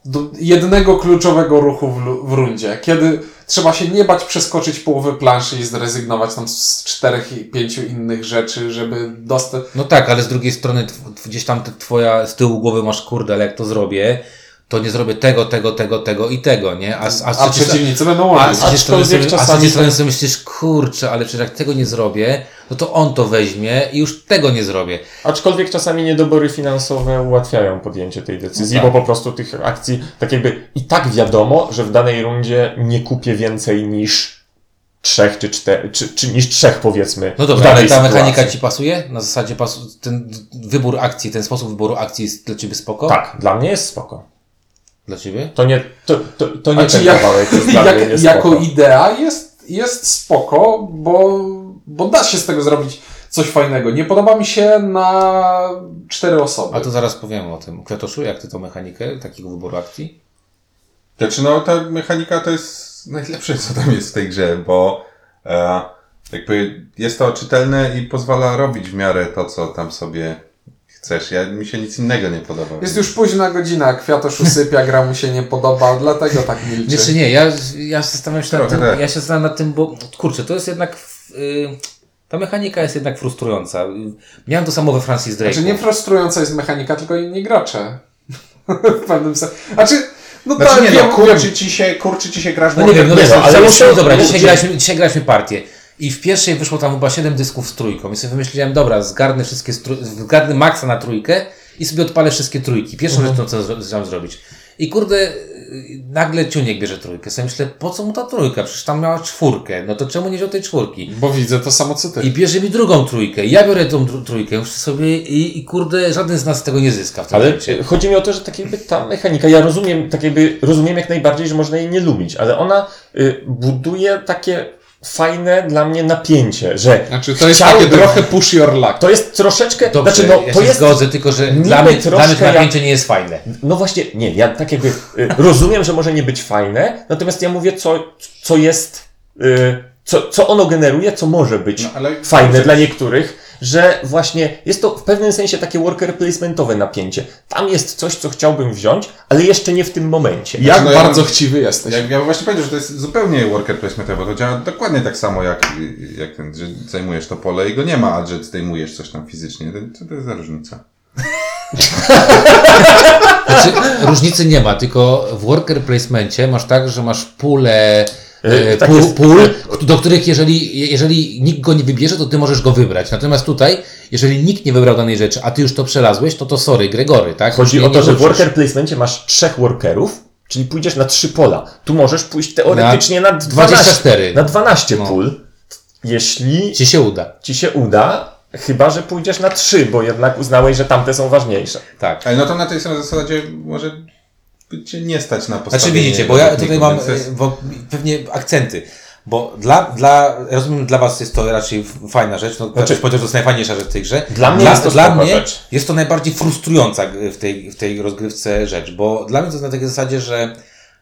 do jednego kluczowego ruchu w, w rundzie, kiedy trzeba się nie bać przeskoczyć połowy planszy i zrezygnować tam z czterech i pięciu innych rzeczy, żeby dostać...
No tak, ale z drugiej strony gdzieś tam twoja z tyłu głowy masz kurde, ale jak to zrobię, to nie zrobię tego, tego, tego, tego i tego, nie? A, a,
A
trzeciej-
przeciwnicy będą
A trzeciej strony
Aczkolwiek
sobie, a z
to-
sobie myślisz, kurczę, ale przecież jak tego nie zrobię, no to on to weźmie i już tego nie zrobię.
Aczkolwiek czasami niedobory finansowe ułatwiają podjęcie tej decyzji,
No tak.
bo po prostu tych akcji, tak jakby i tak wiadomo, że w danej rundzie nie kupię więcej niż trzech czy cztery, czy, czy niż trzech powiedzmy.
No dobra, ale ta
sytuacji.
mechanika ci pasuje? Na zasadzie pasu, ten wybór akcji, ten sposób wyboru akcji jest dla ciebie spoko?
Tak, dla mnie jest spoko.
Dla ciebie?
To nie, to, to, to nie ten
jak-
kawałek jest
Jak, jako idea jest, jest spoko, bo, bo da się z tego zrobić coś fajnego. Nie podoba mi się na cztery osoby.
A to zaraz powiem o tym. Kwiatoszu, jak ty tą mechanikę takiego wyboru akcji?
Znaczy, no ta mechanika to jest najlepsze, co tam jest w tej grze, bo e, jakby jest to czytelne i pozwala robić w miarę to, co tam sobie chcesz. Ja, mi się nic innego nie podoba.
Jest już późna godzina, Kwiatosz usypia, gra mu się nie podoba, dlatego tak milczy.
Wiesz, nie, ja, ja zastanawiam się nad tym,
tak.
ja się zastanawiam nad tym, bo kurczę, to jest jednak, y, ta mechanika jest jednak frustrująca. Miałem to samo we Francis Drake.
Znaczy nie frustrująca jest mechanika, tylko inni gracze. w pewnym sensie. Znaczy, no
Znaczy
tak,
nie,
wiem,
no, kurczy ci się, kurczy ci się grasz
No nie wiem, no
Nie,
wiesz,
no,
no,
ale muszę-
dobra, dzisiaj graliśmy, dzisiaj graliśmy partię. I w pierwszej wyszło tam chyba 7 dysków z trójką. I sobie wymyśliłem, dobra, zgarnę wszystkie, zgarnę maksa na trójkę i sobie odpalę wszystkie trójki. Pierwszą
Mhm.
rzeczą, co chciałem zrobić. I kurde, y, nagle Ciuniek bierze trójkę. Sobie myślę, po co mu ta trójka? Przecież tam miała czwórkę. No to czemu nie wziął tej czwórki?
Bo widzę to samo co ty.
I bierze mi drugą trójkę. Ja biorę tą trójkę, myślę sobie i, i kurde, żaden z nas tego nie zyska w tym
Ale
momencie.
chodzi mi o to, że tak jakby ta mechanika, ja rozumiem, tak jakby rozumiem jak najbardziej, że można jej nie lubić, ale ona y, buduje takie fajne dla mnie napięcie, że
Znaczy, to jest takie trochę push your luck.
to jest troszeczkę,
Dobrze,
znaczy no,
ja
to
się
jest,
zgodzę, tylko że dla mnie, dla mnie to
jak-
napięcie nie jest fajne.
no właśnie, nie, ja tak jakby y, rozumiem, że może nie być fajne, natomiast ja mówię, co, co jest, y, co, co ono generuje, co może być
No, ale-
fajne dla niektórych, że właśnie jest to w pewnym sensie takie worker placementowe napięcie. Tam jest coś, co chciałbym wziąć, ale jeszcze nie w tym momencie.
Jak
no ja-
bardzo chciwy jesteś.
Ja, ja właśnie powiedział, że to jest zupełnie worker placementowe, bo to działa dokładnie tak samo jak, jak ten, że zajmujesz to pole i go nie ma, a że zdejmujesz coś tam fizycznie. To, co to jest za różnica?
Znaczy, różnicy nie ma, tylko w worker placemencie masz tak, że masz pulę, pól,
jest.
pól, do których jeżeli, jeżeli nikt go nie wybierze, to ty możesz go wybrać. Natomiast tutaj, jeżeli nikt nie wybrał danej rzeczy, a ty już to przelazłeś, to to sorry, Gregory, tak?
Chodzi
Nie-
o to, że w worker placemencie masz trzech workerów, czyli pójdziesz na trzy pola. Tu możesz pójść teoretycznie na, 12,
24.
na 12
No.
pól, jeśli
Ci się uda.
ci się uda, chyba że pójdziesz na trzy, bo jednak uznałeś, że tamte są ważniejsze.
Tak.
Ale no to na tej samej zasadzie może cię nie stać na postawienie
Znaczy widzicie, bo ja tutaj mam
jest-
bo pewnie akcenty. Bo dla, dla, rozumiem, dla was jest to raczej fajna rzecz, no znaczy, powiedział, że to jest najfajniejsza rzecz w tej grze.
Dla mnie jest to
dla mnie
rzecz.
jest to najbardziej frustrująca w tej, w tej rozgrywce rzecz, bo dla mnie to jest na takiej zasadzie, że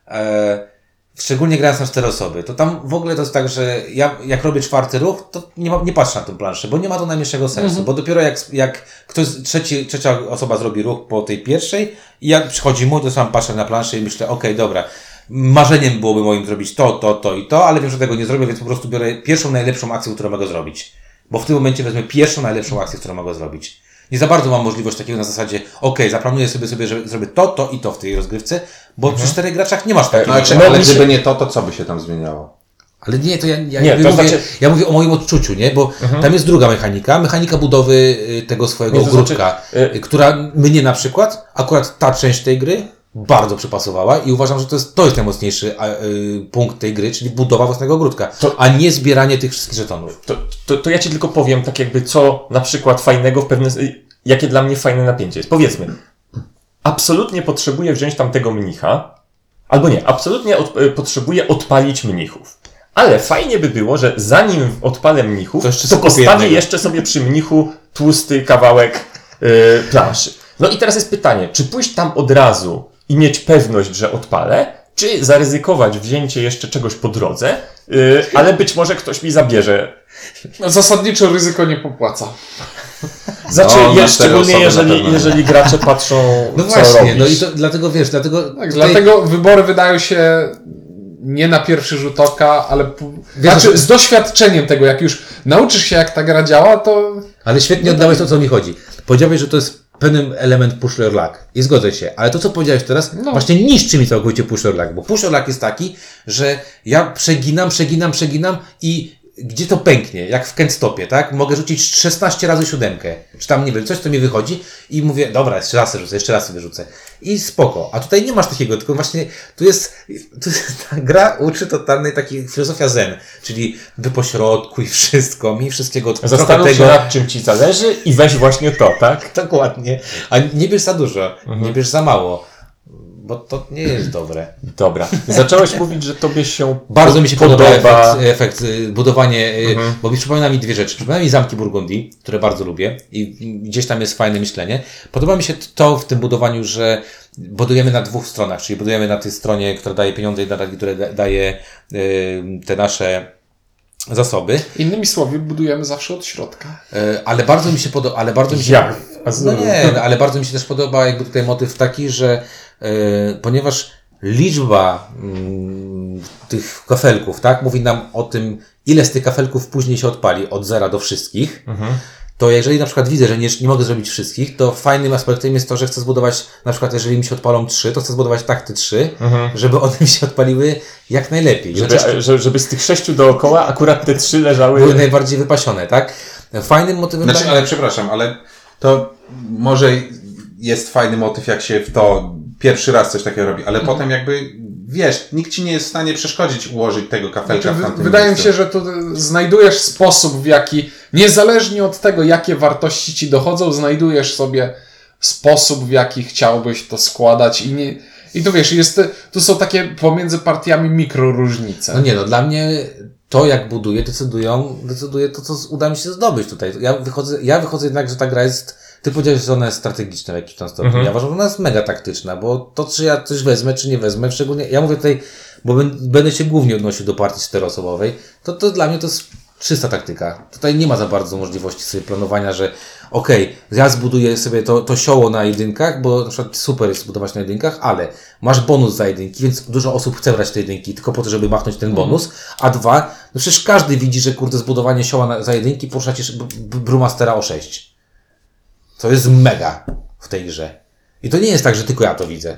e, szczególnie grając na cztery osoby, to tam w ogóle to jest tak, że ja jak robię czwarty ruch, to nie, ma, nie patrzę na tę planszę, bo nie ma to najmniejszego sensu, bo dopiero jak, jak ktoś, trzeci, trzecia osoba zrobi ruch po tej pierwszej i jak przychodzi mój, to sam patrzę na planszę i myślę, okej, dobra, marzeniem byłoby moim zrobić to, to, to i to, ale wiem, że tego nie zrobię, więc po prostu biorę pierwszą najlepszą akcję, którą mogę zrobić. Bo w tym momencie wezmę pierwszą najlepszą akcję, którą mogę zrobić. Nie za bardzo mam możliwość takiego na zasadzie, okej, zaplanuję sobie, sobie, że zrobię to, to i to w tej rozgrywce, bo przy czterech graczach nie masz takiego.
No, znaczy, ale
się-
gdyby nie to, to co by się tam zmieniało?
Ale nie, to ja, ja,
Nie, to
mówię,
znaczy-
ja mówię o moim odczuciu, nie? Bo tam jest druga mechanika, mechanika budowy y, tego swojego
Nie, to
ogródka,
znaczy,
która mnie na przykład, akurat ta część tej gry bardzo przypasowała i uważam, że to jest, to jest najmocniejszy y, punkt tej gry, czyli budowa własnego ogródka,
To-
a nie zbieranie tych wszystkich żetonów.
To, to, to ja ci tylko powiem, tak jakby co na przykład fajnego w pewnym, jakie dla mnie fajne napięcie jest. Powiedzmy, absolutnie potrzebuję wziąć tamtego mnicha, albo nie, absolutnie od, y, potrzebuję odpalić mnichów. Ale fajnie by było, że zanim odpalę mnichów,
To
to,
jeszcze sobie kupię
postawię
jednego.
jeszcze sobie przy mnichu tłusty kawałek y, planszy. No i teraz jest pytanie, czy pójść tam od razu i mieć pewność, że odpalę, czy zaryzykować wzięcie jeszcze czegoś po drodze, y, ale być może ktoś mi zabierze
No, Zasadniczo ryzyko nie popłaca.
Znaczy,
No, cztery
szczególnie jeżeli, jeżeli gracze patrzą,
No
co
właśnie,
robisz.
no i to dlatego wiesz, dlatego
Tak,
tutaj-
Dlatego wybory wydają się nie na pierwszy rzut oka, ale
Wiesz,
znaczy, z doświadczeniem tego, jak już nauczysz się, jak ta gra działa, to
Ale świetnie oddałeś to, o co mi chodzi. Powiedziałeś, że to jest pewien element push your luck. I zgodzę się. Ale to, co powiedziałeś teraz,
No.
właśnie niszczy mi całkowicie push your luck. Bo push your luck jest taki, że ja przeginam, przeginam, przeginam i gdzie to pęknie, jak w Kentstopie, tak? Mogę rzucić 16 razy siódemkę, czy tam, nie wiem, coś, co mi wychodzi i mówię, dobra, jeszcze raz rzucę, jeszcze raz sobie rzucę. I spoko. A tutaj nie masz takiego, tylko właśnie tu jest, tu jest ta gra uczy totalnej takiej filozofia zen, czyli wypośrodkuj wszystko, mi wszystkiego
Zastanów
tego,
się nad czym ci zależy i weź właśnie to, tak?
Dokładnie. A nie bierz za dużo,
Mhm.
nie bierz za mało, bo to nie jest dobre.
Dobra. Zacząłeś mówić, że tobie się
Bardzo mi się podoba,
podoba.
efekt, efekt y, budowanie, y,
Mhm.
bo mi przypomina mi dwie rzeczy. Przypomina mi zamki Burgundii, które bardzo lubię i gdzieś tam jest fajne myślenie. Podoba mi się to w tym budowaniu, że budujemy na dwóch stronach, czyli budujemy na tej stronie, która daje pieniądze i na takiej, która da- daje y, te nasze zasoby,
innymi słowy budujemy zawsze od środka.
ale bardzo mi się podoba, ale bardzo mi się
Jak?
No nie, no, ale bardzo mi się też podoba jakby tutaj motyw taki, że ponieważ liczba mm, tych kafelków, tak, mówi nam o tym, ile z tych kafelków później się odpali od zera do wszystkich, to jeżeli na przykład widzę, że nie, nie mogę zrobić wszystkich, to fajnym aspektem jest to, że chcę zbudować, na przykład jeżeli mi się odpalą trzy, to chcę zbudować tak te trzy, żeby one mi się odpaliły jak najlepiej.
Żeby,
Żeby,
żeby, żeby z tych sześciu dookoła akurat te trzy leżały.
były najbardziej wypasione, tak? Fajnym motywem
Znaczy,
dla-
ale przepraszam, ale to może jest fajny motyw, jak się w to pierwszy raz coś takiego robi, ale potem jakby, wiesz, nikt ci nie jest w stanie przeszkodzić ułożyć tego kafelka
Znaczy,
w tamtym
wydaje mi
miejscu.
się, że tu znajdujesz sposób, w jaki, niezależnie od tego, jakie wartości ci dochodzą, znajdujesz sobie sposób, w jaki chciałbyś to składać i nie. I tu wiesz, jest, tu są takie pomiędzy partiami mikroróżnice.
No nie, no dla mnie to, jak buduję, decydują, decyduje to, co uda mi się zdobyć tutaj. Ja wychodzę, ja wychodzę jednak, że ta gra jest, ty powiedziałeś, że ona jest strategiczna w jakimś tam stopniu.
Mhm.
Ja uważam, że ona jest mega taktyczna, bo to, czy ja coś wezmę, czy nie wezmę, szczególnie, ja mówię tutaj, bo będę się głównie odnosił do partii czteroosobowej, to, to dla mnie to jest czysta taktyka. Tutaj nie ma za bardzo możliwości sobie planowania, że okej, ja zbuduję sobie to, to sioło na jedynkach, bo na przykład super jest zbudować na jedynkach, ale masz bonus za jedynki, więc dużo osób chce brać te jedynki tylko po to, żeby machnąć ten bonus, a dwa, no przecież każdy widzi, że kurde zbudowanie sioła na, za jedynki porusza cię b- b- Brewmastera o 6. To jest mega w tej grze. I to nie jest tak, że tylko ja to widzę.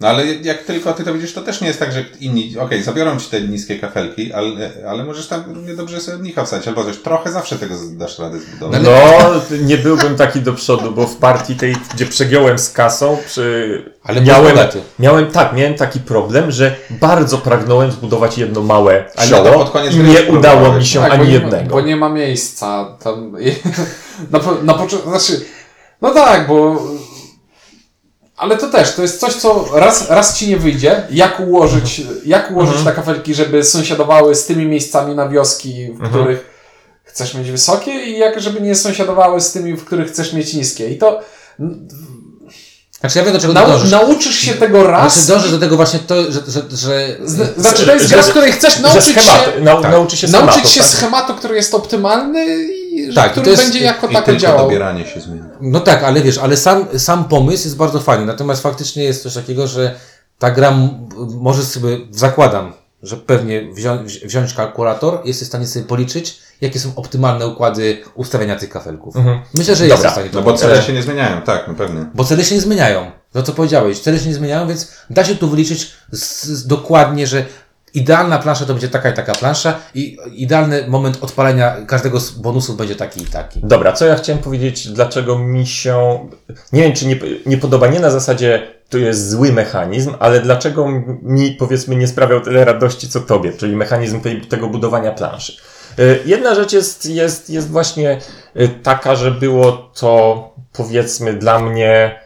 No ale jak tylko ty to widzisz, to też nie jest tak, że inni, okej, zabiorą ci te niskie kafelki, ale, ale możesz tam równie dobrze sobie mnicha wstać albo coś. Trochę zawsze tego dasz radę zbudować.
No, nie byłbym taki do przodu, bo w partii tej, gdzie przegiąłem z kasą, przy...
Ale
miałem, miałem, tak, miałem taki problem, że bardzo pragnąłem zbudować jedno małe sioło
pod koniec
i nie udało mi się
Tak,
ani
bo nie,
jednego.
Bo nie ma miejsca. Tam, na, po- na początku, znaczy, no tak, bo Ale to też, to jest coś, co raz, raz ci nie wyjdzie, jak ułożyć, jak ułożyć
Mhm.
te kafelki, żeby sąsiadowały z tymi miejscami na wioski, w
Mhm.
których chcesz mieć wysokie i jak żeby nie sąsiadowały z tymi, w których chcesz mieć niskie. I to
Znaczy ja wiem do czego
nau,
dążysz.
nauczysz się tego raz.
Znaczy dążę do tego właśnie to, że, że, że
Z- Znaczy, to jest gra, w
że-
której chcesz nauczyć
schematy,
się,
nau,
tak.
nauczy się schematów,
nauczyć się
tak?
schematu, który jest optymalny i
Tak, i
który
to jest-
będzie jako tako
tylko
działał.
dobieranie się zmienia.
No tak, ale wiesz, ale sam, sam pomysł jest bardzo fajny. Natomiast faktycznie jest coś takiego, że ta gra może sobie, zakładam, że pewnie wziąć, wziąć kalkulator, jest w stanie sobie policzyć, jakie są optymalne układy ustawiania tych kafelków.
Mhm.
Myślę, że jest
Dobra,
w stanie to
No bo cele się nie zmieniają, tak, no pewnie.
Bo cele się nie zmieniają. No co powiedziałeś, cele się nie zmieniają, więc da się tu wyliczyć z, z dokładnie, że idealna plansza to będzie taka i taka plansza i idealny moment odpalenia każdego z bonusów będzie taki i taki.
Dobra, co ja chciałem powiedzieć, dlaczego mi się. Nie wiem, czy nie, nie podoba, nie na zasadzie to jest zły mechanizm, ale dlaczego mi powiedzmy nie sprawiał tyle radości co tobie, czyli mechanizm tego budowania planszy. Y, Jedna rzecz jest, jest, jest właśnie y, taka, że było to powiedzmy dla mnie.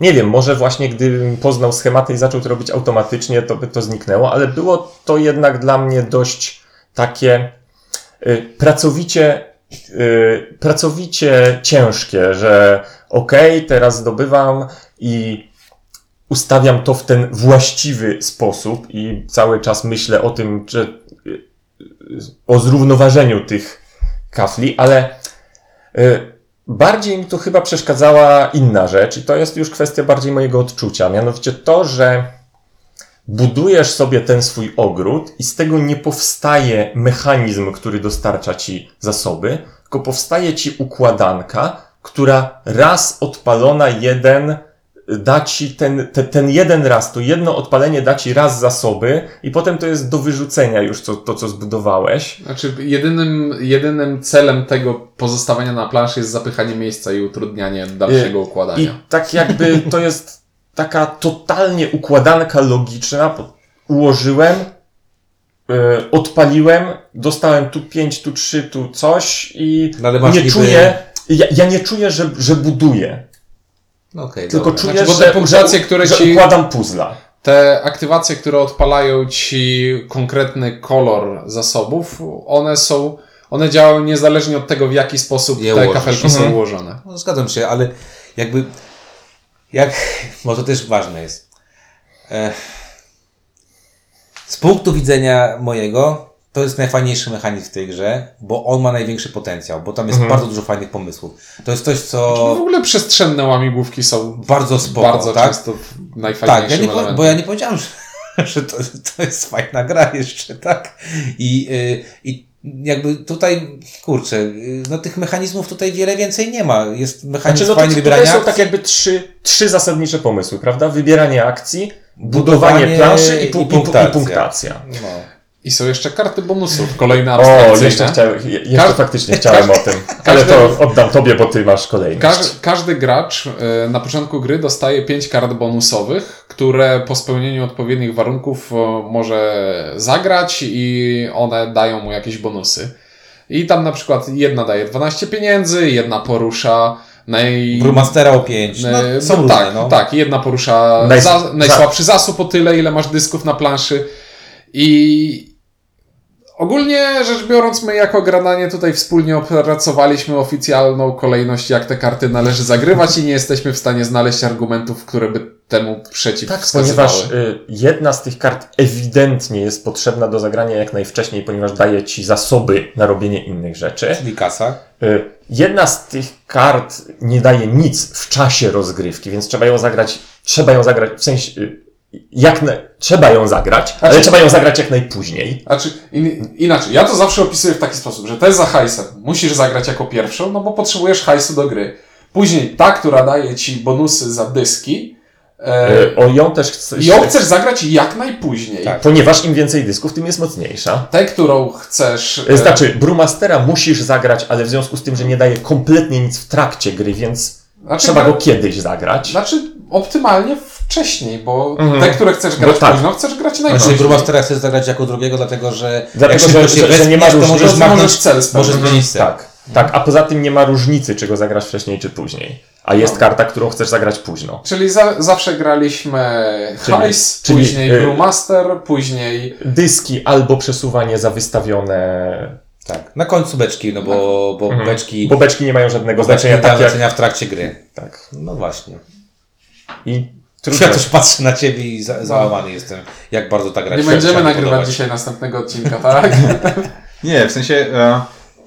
Nie wiem, może właśnie gdybym poznał schematy i zaczął to robić automatycznie, to by to zniknęło, ale było to jednak dla mnie dość takie y, pracowicie, y, pracowicie ciężkie, że okej, teraz zdobywam i ustawiam to w ten właściwy sposób i cały czas myślę o tym, że y, o zrównoważeniu tych kafli, ale bardziej mi tu chyba przeszkadzała inna rzecz i to jest już kwestia bardziej mojego odczucia, mianowicie to, że budujesz sobie ten swój ogród i z tego nie powstaje mechanizm, który dostarcza ci zasoby, tylko powstaje ci układanka, która raz odpalona jeden da ci ten, te, ten jeden raz, to jedno odpalenie da ci raz zasoby i potem to jest do wyrzucenia już to, to co zbudowałeś.
Znaczy, jedynym, jedynym celem tego pozostawania na planszy jest zapychanie miejsca i utrudnianie dalszego
I
układania.
tak jakby to jest taka totalnie układanka logiczna. Ułożyłem, yy, odpaliłem, dostałem tu 5, tu 3, tu coś i
No
nie
niby-
czuję, ja, ja nie czuję, że, że buduję.
No okej,
Tylko
dobra.
czuję,
Znaczy, bo
że,
te
że,
które
że
ci-
układam puzla.
Te aktywacje, które odpalają ci konkretny kolor zasobów, one są, one działają niezależnie od tego, w jaki sposób
Je
te
ułożysz.
kafelki są
Mhm.
ułożone.
No, zgadzam się, ale jakby, jak, może też ważne jest. E, z punktu widzenia mojego, to jest najfajniejszy mechanizm w tej grze, bo on ma największy potencjał, bo tam jest
Mhm.
bardzo dużo fajnych pomysłów. To jest coś,
No w
co
ogóle przestrzenne łamigłówki są
bardzo spoko,
bardzo
tak?
często
Tak,
najfajniejszym
ja nie, po- bo ja nie powiedziałem, że, że to, to jest fajna gra jeszcze, tak? I, y, i jakby tutaj, kurczę, y, no tych mechanizmów tutaj wiele więcej nie ma. Jest mechanizm
Znaczy, no
fajny
to,
wybierania
są
akcji.
tak jakby trzy, trzy zasadnicze pomysły, prawda? Wybieranie akcji, budowanie,
Budowanie
planszy i, pu- i, pu-
punktacja.
i punktacja.
No.
I są jeszcze karty bonusów, kolejne
O,
abstrakcyjne.
jeszcze, chciałem, je- jeszcze
Każ-
faktycznie chciałem o tym, ale
każdy-
to oddam tobie, bo ty masz kolejność.
Każ, każdy gracz e, na początku gry dostaje 5 kart bonusowych, które po spełnieniu odpowiednich warunków e, może zagrać i one dają mu jakieś bonusy. I tam na przykład jedna daje 12 pieniędzy, jedna porusza naj...
Brewmastera o 5. No, są
no,
różne,
tak,
no.
tak. Jedna porusza
Najs-
za- najsłabszy zasób o tyle, ile masz dysków na planszy. I ogólnie rzecz biorąc, my jako gradanie tutaj wspólnie opracowaliśmy oficjalną kolejność, jak te karty należy zagrywać i nie jesteśmy w stanie znaleźć argumentów, które by temu przeciw
Tak,
wskazywały.
ponieważ y, jedna z tych kart ewidentnie jest potrzebna do zagrania jak najwcześniej, ponieważ daje ci zasoby na robienie innych rzeczy.
Czyli kasa.
Y, Jedna z tych kart nie daje nic w czasie rozgrywki, więc trzeba ją zagrać, trzeba ją zagrać w sensie, y, jak na, trzeba ją zagrać, ale
Znaczy-
trzeba ją zagrać jak najpóźniej.
Znaczy, in, inaczej, ja to zawsze opisuję w taki sposób, że to jest za hajsem. Musisz zagrać jako pierwszą, no bo potrzebujesz hajsu do gry. Później ta, która daje ci bonusy za dyski, e,
Y, O ją też chcesz,
ją chcesz zagrać jak najpóźniej.
Tak.
ponieważ im więcej dysków, tym jest mocniejsza.
Tę, którą chcesz.
Y, Znaczy, Brewmastera musisz zagrać, ale w związku z tym, że nie daje kompletnie nic w trakcie gry, więc
znaczy,
trzeba
gra-
go kiedyś zagrać.
Znaczy, optymalnie wcześniej, bo
Mhm.
te, które chcesz grać
tak.
późno, chcesz grać
Znaczy
najpóźniej.
Brewmastera chcesz zagrać jako drugiego, dlatego że
Dlatego,
jak
że-
się
że- że nie ma
wespniesz, to
różnicy.
możesz
możesz cel
możesz zmienić cel.
Tak. Tak, a poza tym nie ma różnicy, czy go zagrasz wcześniej, czy później. A jest karta, którą chcesz zagrać późno.
Czyli za, zawsze graliśmy
Czyli-
hajs,
czyli,
później
y-
brewmaster, później...
Dyski albo przesuwanie za wystawione.
Tak, na końcu beczki, no bo, bo
Mhm.
beczki,
Bo beczki nie mają żadnego
bo
znaczenia,
nie
tak jak.
znaczenia w trakcie gry.
Tak.
No właśnie.
I trudno.
Ja też patrzę na ciebie i za, załamany jestem, jak bardzo ta gra
Nie będziemy nagrywać
podobać.
dzisiaj następnego odcinka, tak?
Nie, w sensie e,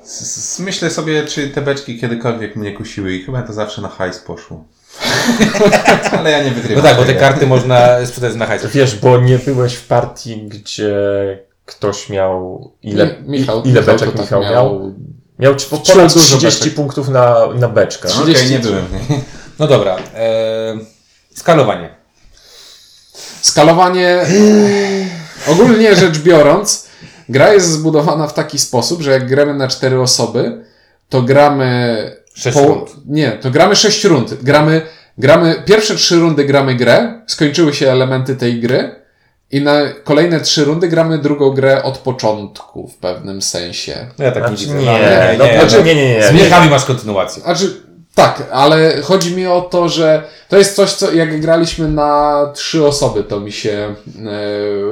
s- s- myślę sobie, czy te beczki kiedykolwiek mnie kusiły i chyba to zawsze na hajs poszło. Ale ja nie
No
wygrywam.
tak, bo te karty można sprzedać na hajs.
Wiesz, bo nie byłeś w partii, gdzie ktoś miał. Ile,
Mi- Michał,
ile
Michał
beczek
tak
Michał miał?
miał?
Miał ponad
dużo
30
beczek.
punktów na, na beczkę.
No, Okej,
30.
nie byłem.
No dobra, e, skalowanie.
Skalowanie. Ogólnie rzecz biorąc, gra jest zbudowana w taki sposób, że jak gramy na cztery osoby, to gramy.
Sześć rund.
Nie, to gramy sześć rund. Gramy, gramy, pierwsze trzy rundy gramy grę, skończyły się elementy tej gry. I na kolejne trzy rundy gramy drugą grę od początku w pewnym sensie.
No ja tak nie
Znaczy,
widzę.
nie,
nie,
no,
nie,
znaczy, nie, nie, nie.
Z miechami masz kontynuację.
Znaczy, tak, ale chodzi mi o to, że to jest coś, co jak graliśmy na trzy osoby, to mi się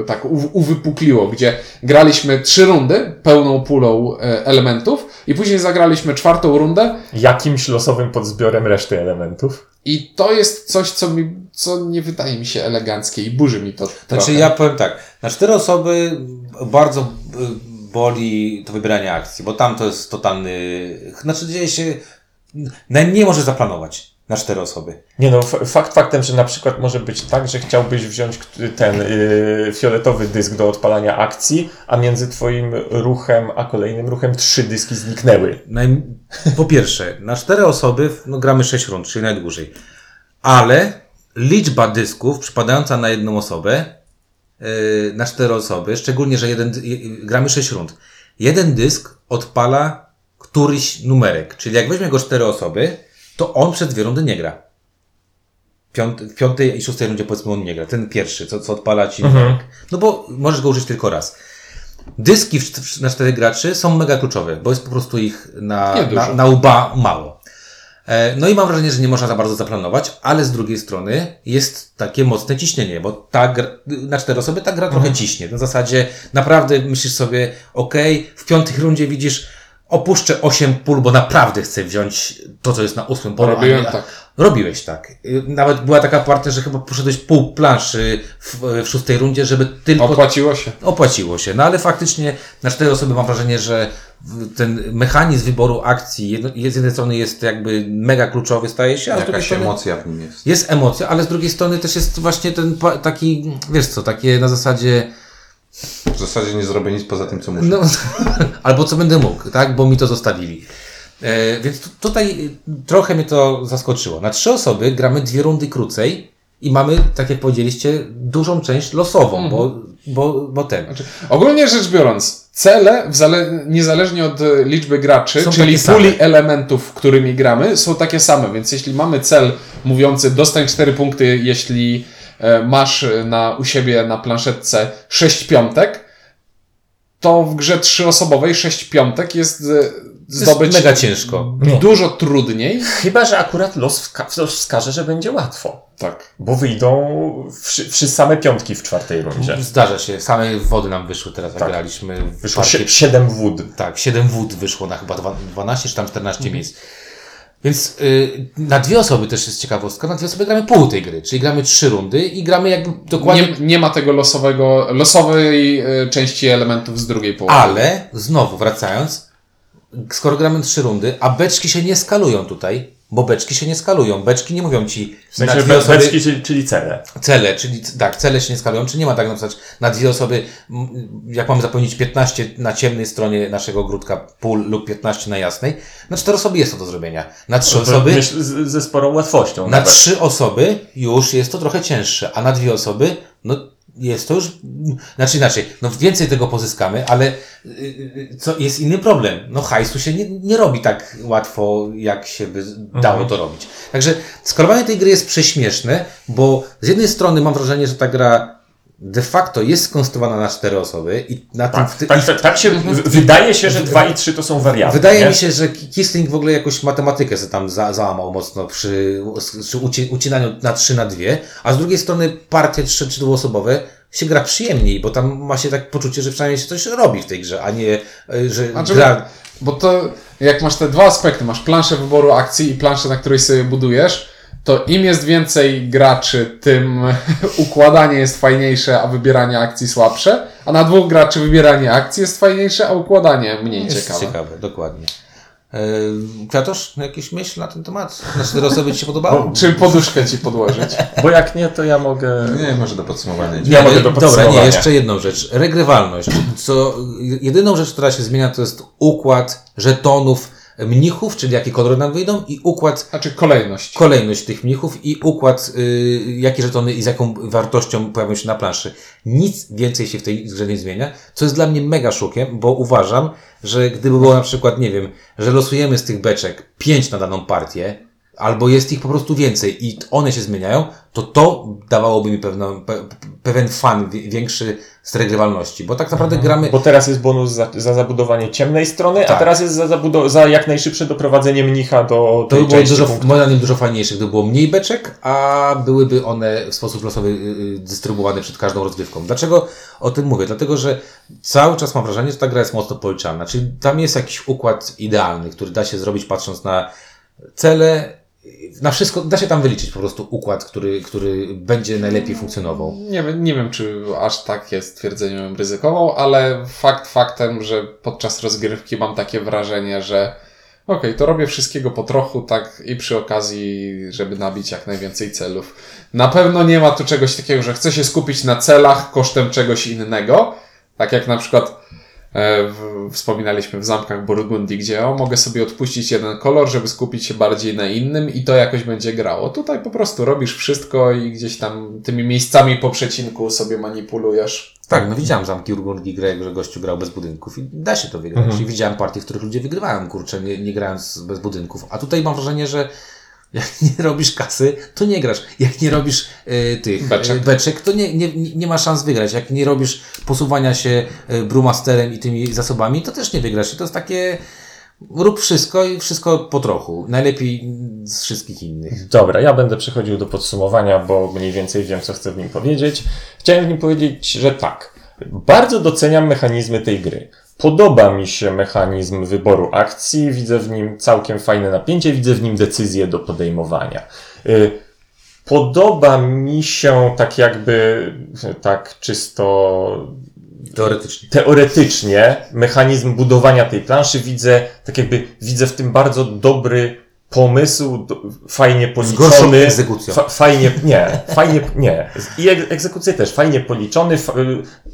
e, tak u, uwypukliło, gdzie graliśmy trzy rundy pełną pulą e, elementów i później zagraliśmy czwartą rundę
Jakimś losowym podzbiorem reszty elementów.
i to jest coś, co mi, co nie wydaje mi się eleganckie i burzy mi to
Znaczy
trochę.
ja powiem tak, na cztery osoby bardzo y, boli to wybieranie akcji, bo tam to jest totalny, znaczy dzieje się, najmniej możesz zaplanować na cztery osoby.
Nie no, fakt faktem, że na przykład może być tak, że chciałbyś wziąć ten yy, fioletowy dysk do odpalania akcji, a między twoim ruchem a kolejnym ruchem trzy dyski zniknęły.
Naj... Po pierwsze, na cztery osoby no, gramy 6 rund, czyli najdłużej. Ale liczba dysków przypadająca na jedną osobę, yy, na cztery osoby, szczególnie, że jeden, dy- y- gramy 6 rund. Jeden dysk odpala któryś numerek, czyli jak weźmie go cztery osoby, to on przez dwie rundy nie gra. Piąt, w piątej i szóstej rundzie powiedzmy on nie gra. Ten pierwszy, co, co odpala ci numerek. No bo możesz go użyć tylko raz. Dyski w, na czterech graczy są mega kluczowe, bo jest po prostu ich na, na, na łba mało. E, No i mam wrażenie, że nie można za bardzo zaplanować, ale z drugiej strony jest takie mocne ciśnienie, bo ta gra, na cztery osoby ta gra trochę ciśnie. Na zasadzie naprawdę myślisz sobie, okej, w piątej rundzie widzisz, opuszczę 8 pól, bo naprawdę chcę wziąć to, co jest na ósmym polu. a
Robiłem
nie-
tak.
Robiłeś tak. Y, Nawet była taka partia, że chyba poszedłeś pół planszy w, w szóstej rundzie, żeby tylko
Opłaciło się.
opłaciło się. No ale faktycznie na cztery osoby mam wrażenie, że ten mechanizm wyboru akcji z jednej strony jest jakby mega kluczowy, staje się, a z drugiej
Jakaś
strony
emocja w nim jest.
jest emocja, ale z drugiej strony też jest właśnie ten taki, wiesz co, takie na zasadzie,
W zasadzie nie zrobię nic poza tym, co muszę.
no, albo co będę mógł, tak, bo mi to zostawili. E, więc tu, tutaj y, trochę mnie to zaskoczyło. Na trzy osoby gramy dwie rundy krócej i mamy, tak jak powiedzieliście, dużą część losową, bo, bo, bo ten.
Znaczy, ogólnie rzecz biorąc, cele, w zale- niezależnie od e, liczby graczy,
Są
czyli puli
same.
elementów, którymi gramy, są takie same. Więc jeśli mamy cel mówiący dostań 4 punkty, jeśli e, masz e, na, u siebie na planszetce 6 piątek, to w grze trzyosobowej 6 piątek jest e, zdobyć
mega ciężko.
Nie.
dużo trudniej.
Chyba, że akurat los, wska- los wskaże, że będzie łatwo.
Tak.
Bo wyjdą wszy, wszy same piątki w czwartej rundzie.
Zdarza się, same wody nam wyszły teraz,
Tak.
graliśmy.
Wyszło sie, siedem wód.
Tak, 7 wód wyszło na chyba dwa- 12 czy tam 14 miejsc. Więc y, na dwie osoby też jest ciekawostka. Na dwie osoby gramy pół tej gry, czyli gramy trzy rundy i gramy jakby dokładnie.
Nie, nie ma tego losowego, losowej e, części elementów z drugiej połowy.
Ale znowu wracając, skoro gramy trzy rundy, a beczki się nie skalują tutaj, bo beczki się nie skalują. Beczki nie mówią ci
W sensie
na dwie osoby
beczki, czyli, czyli cele.
cele, czyli tak, cele się nie skalują, czy nie ma tak na przykład na dwie osoby, jak mamy zapełnić 15 na ciemnej stronie naszego ogródka pól lub 15 na jasnej, na cztery osoby jest to do zrobienia. Na trzy osoby,
Myśl, z, ze sporą łatwością.
na
nawet.
trzy osoby już jest to trochę cięższe, a na dwie osoby, no jest to już, znaczy inaczej, no więcej tego pozyskamy, ale y, y, co jest inny problem. No hajsu się nie, nie robi tak łatwo, jak się by dało to robić. Także skalowanie tej gry jest prześmieszne, bo z jednej strony mam wrażenie, że ta gra de facto jest skonstruowana na cztery osoby i na tym...
Tak,
w ty-
tak, tak, tak się w- wydaje się, że 2 i 3 to są warianty.
Wydaje
nie?
mi się, że Kisling w ogóle jakąś matematykę sobie tam za, załamał mocno przy, przy uci, ucinaniu na 3 na 2, a z drugiej strony partie 3 czy dwuosobowe się gra przyjemniej, bo tam ma się tak poczucie, że przynajmniej się coś robi w tej grze, a nie, y, że
Znaczy,
gra...
Bo to, jak masz te dwa aspekty, masz planszę wyboru akcji i planszę, na której sobie budujesz, to im jest więcej graczy, tym układanie jest fajniejsze, a wybieranie akcji słabsze, a na dwóch graczy wybieranie akcji jest fajniejsze, a układanie mniej
Jest
ciekawe.
ciekawe, dokładnie. Yy, Kwiatosz, jakieś myśl na ten temat? Na cztery osoby Ci się podobało?
Czy poduszkę ci podłożyć?
Bo jak nie, to ja mogę...
Nie, może do podsumowania.
Ja mogę do
dobra, nie,
podsumowania.
jeszcze jedną rzecz. Regrywalność. Co, jedyną rzecz, która się zmienia, to jest układ żetonów mnichów, czyli jakie kolory nam wyjdą i układ
Znaczy kolejność.
kolejność tych mnichów i układ, y, jakie żetony i z jaką wartością pojawią się na planszy. Nic więcej się w tej grze nie zmienia, co jest dla mnie mega szokiem, bo uważam, że gdyby było na przykład, nie wiem, że losujemy z tych beczek pięć na daną partię, albo jest ich po prostu więcej i one się zmieniają, to to dawałoby mi pewną, pe, pewien fan wi- większy z regrywalności, bo tak naprawdę gramy
Bo teraz jest bonus za, za zabudowanie ciemnej strony, a
Tak.
teraz jest za, zabudo- za jak najszybsze doprowadzenie mnicha do
To
tej
by było
części
dużo, moim zdaniem dużo fajniejsze, gdyby było mniej beczek, a byłyby one w sposób losowy y, y, dystrybuowane przed każdą rozgrywką. Dlaczego o tym mówię? Dlatego, że cały czas mam wrażenie, że ta gra jest mocno policzalna. Czyli tam jest jakiś układ idealny, który da się zrobić patrząc na cele, na wszystko, da się tam wyliczyć po prostu układ, który, który będzie najlepiej funkcjonował.
Nie, nie wiem, czy aż takie stwierdzenie bym ryzykował, ale fakt faktem, że podczas rozgrywki mam takie wrażenie, że okej, to robię wszystkiego po trochu, tak i przy okazji, żeby nabić jak najwięcej celów. Na pewno nie ma tu czegoś takiego, że chcę się skupić na celach kosztem czegoś innego, tak jak na przykład w, wspominaliśmy w Zamkach Burgundii, gdzie o, mogę sobie odpuścić jeden kolor, żeby skupić się bardziej na innym i to jakoś będzie grało. Tutaj po prostu robisz wszystko i gdzieś tam tymi miejscami po przecinku sobie manipulujesz.
Tak, no widziałem zamki Urgundii grę, że gościu grał bez budynków i da się to wygrać. I widziałem partie, w których ludzie wygrywają, kurczę, nie, nie grając bez budynków. A tutaj mam wrażenie, że jak nie robisz kasy, to nie grasz. Jak nie robisz y, tych
Beczek.
beczek, beczek to nie, nie, nie ma szans wygrać. Jak nie robisz posuwania się y, brumasterem i tymi zasobami, to też nie wygrasz. I to jest takie rób wszystko i wszystko po trochu. Najlepiej z wszystkich innych.
Dobra, ja będę przechodził do podsumowania, bo mniej więcej wiem, co chcę w nim powiedzieć. Chciałem w nim powiedzieć, że tak. Bardzo doceniam mechanizmy tej gry. Podoba mi się mechanizm wyboru akcji, widzę w nim całkiem fajne napięcie, widzę w nim decyzje do podejmowania. Y, Podoba mi się tak jakby, tak czysto
Teoretycznie.
teoretycznie mechanizm budowania tej planszy widzę, tak jakby widzę w tym bardzo dobry pomysł, fajnie policzony.
egzekucją.
Fa, fajnie, nie, fajnie, nie. I eg- egzekucje też, fajnie policzony,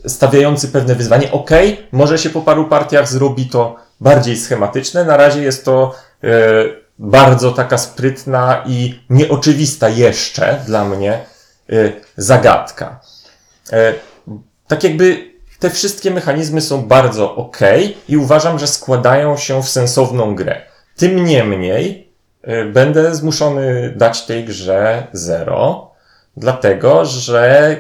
stawiający pewne wyzwanie. Okej, może się po paru partiach zrobi to bardziej schematyczne. Na razie jest to e, bardzo taka sprytna i nieoczywista jeszcze dla mnie e, zagadka. E, tak jakby te wszystkie mechanizmy są bardzo ok i uważam, że składają się w sensowną grę. Tym niemniej będę zmuszony dać tej grze 0, dlatego że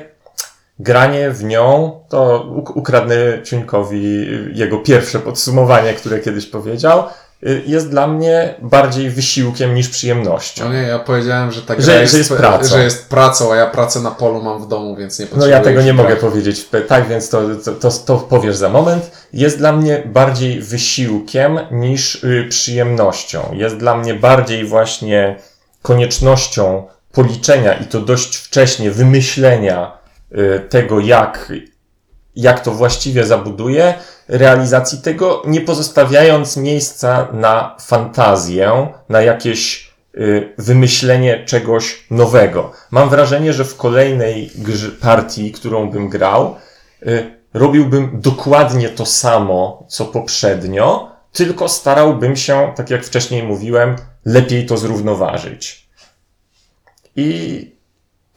granie w nią, to uk- ukradnę Ciuńkowi jego pierwsze podsumowanie, które kiedyś powiedział, y, jest dla mnie bardziej wysiłkiem niż przyjemnością.
No nie, ja powiedziałem, że ta gra
Że- że
jest,
jest pracą.
że jest pracą, a ja pracę na polu mam w domu, więc nie
No
potrzebuję
ja tego nie mogę powiedzieć tak, więc to, to, to, to powiesz za moment. Jest dla mnie bardziej wysiłkiem niż y, przyjemnością. Jest dla mnie bardziej właśnie koniecznością policzenia i to dość wcześnie wymyślenia y, tego, jak, jak to właściwie zabuduje, realizacji tego, nie pozostawiając miejsca na fantazję, na jakieś y, wymyślenie czegoś nowego. Mam wrażenie, że w kolejnej partii, którą bym grał, y, robiłbym dokładnie to samo, co poprzednio, tylko starałbym się, tak jak wcześniej mówiłem, lepiej to zrównoważyć. I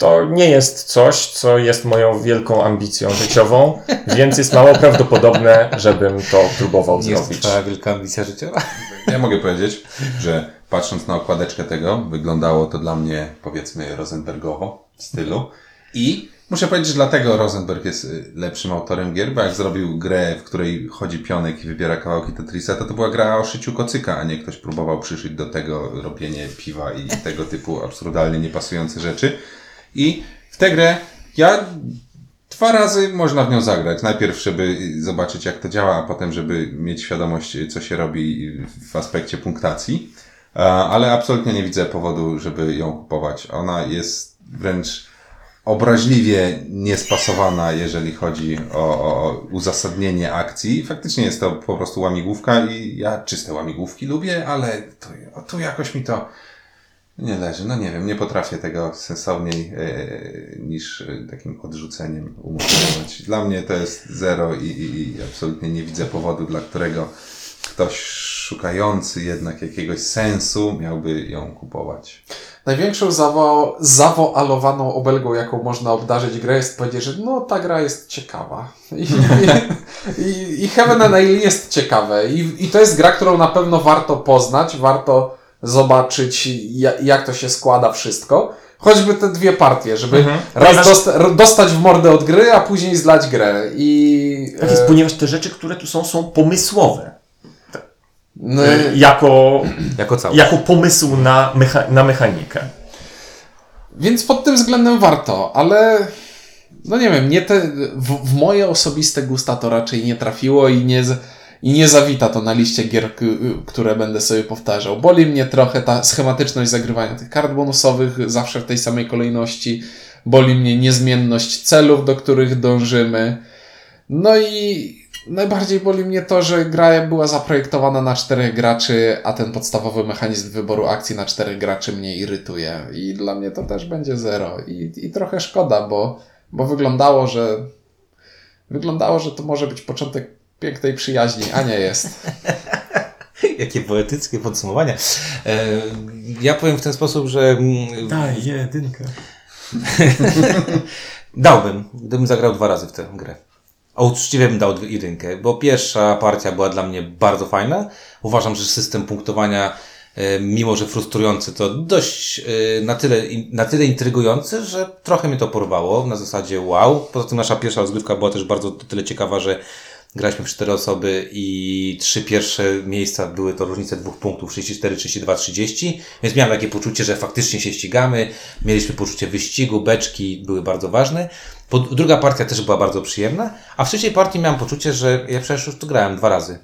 to nie jest coś, co jest moją wielką ambicją życiową, więc jest mało prawdopodobne, żebym to próbował
Nie jest
zrobić.
twoja wielka ambicja życiowa?
Ja mogę powiedzieć, że patrząc na okładeczkę tego, wyglądało to dla mnie powiedzmy Rosenbergowo w stylu. I Muszę powiedzieć, że dlatego Rosenberg jest y, lepszym autorem gier, bo jak zrobił grę, w której chodzi pionek i wybiera kawałki Tetrisa, to to była gra o szyciu kocyka, a nie ktoś próbował przyszyć do tego robienie piwa i tego typu absurdalnie niepasujące rzeczy. I w tę grę ja dwa razy można w nią zagrać. Najpierw, żeby zobaczyć jak to działa, a potem, żeby mieć świadomość, co się robi w aspekcie punktacji. E, Ale absolutnie nie widzę powodu, żeby ją kupować. Ona jest wręcz obraźliwie niespasowana, jeżeli chodzi o, o uzasadnienie akcji. Faktycznie jest to po prostu łamigłówka i ja czyste łamigłówki lubię, ale o, tu jakoś mi to nie leży. No nie wiem, nie potrafię tego sensowniej e, niż e, takim odrzuceniem umotywować. Dla mnie to jest zero i, i, i absolutnie nie widzę powodu, dla którego ktoś szukający jednak jakiegoś sensu miałby ją kupować.
Największą zawo, zawoalowaną obelgą, jaką można obdarzyć grę, jest powiedzieć, że no ta gra jest ciekawa. I, i, i Heaven and Ale jest ciekawe. I, I to jest gra, którą na pewno warto poznać, warto zobaczyć, ja- jak to się składa wszystko. Choćby te dwie partie, żeby
Mhm.
raz
Ponieważ-
dosta dostać w mordę od gry, a później zlać grę. I
Tak jest,
e,
ponieważ te rzeczy, które tu są, są pomysłowe.
no,
E, Jako,
Jako całość.
jako pomysł na, mecha- na mechanikę.
Więc pod tym względem warto, ale no nie wiem, nie te, w, w moje osobiste gusta to raczej nie trafiło i nie, z- i nie zawita to na liście gier, k- które będę sobie powtarzał. Boli mnie trochę ta schematyczność zagrywania tych kart bonusowych zawsze w tej samej kolejności. Boli mnie niezmienność celów, do których dążymy. No i najbardziej boli mnie to, że gra była zaprojektowana na czterech graczy, a ten podstawowy mechanizm wyboru akcji na czterech graczy mnie irytuje. I dla mnie to też będzie zero. I, i trochę szkoda, bo, bo wyglądało, że wyglądało, że to może być początek pięknej przyjaźni, a nie jest.
Jakie poetyckie podsumowania. E, ja powiem w ten sposób, że mm,
Daj, jedynkę.
dałbym, gdybym zagrał dwa razy w tę grę. A uczciwie bym dał dwie- jedynkę, bo pierwsza partia była dla mnie bardzo fajna. Uważam, że system punktowania, e, mimo że frustrujący, to dość e, na tyle, na tyle intrygujący, że trochę mnie to porwało. Na zasadzie wow. Poza tym nasza pierwsza rozgrywka była też bardzo tyle ciekawa, że graliśmy w cztery osoby i trzy pierwsze miejsca były to różnice dwóch punktów, 34, 32, 30, więc miałem takie poczucie, że faktycznie się ścigamy, mieliśmy poczucie wyścigu, beczki były bardzo ważne. Druga partia też była bardzo przyjemna, a w trzeciej partii miałem poczucie, że ja przecież już tu grałem dwa razy.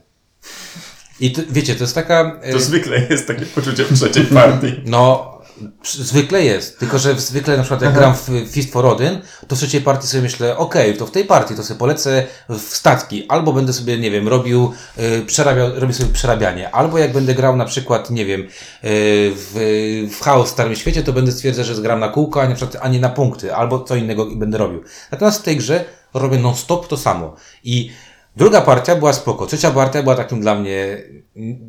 I to, wiecie, to jest taka...
To zwykle jest takie poczucie w trzeciej partii.
no, zwykle jest. Tylko, że zwykle na przykład jak gram w Fist for Odin, to w trzeciej partii sobie myślę, okej, to w tej partii to sobie polecę w statki, albo będę sobie, nie wiem, robił, y, przerabiał, robię sobie przerabianie, albo jak będę grał na przykład, nie wiem, y, w, w chaos w Starym Świecie, to będę stwierdzał, że zgram na kółko, a nie, na przykład, a nie na punkty, albo co innego będę robił. Natomiast w tej grze robię non-stop to samo. I Druga partia była spoko. Trzecia partia była takim dla mnie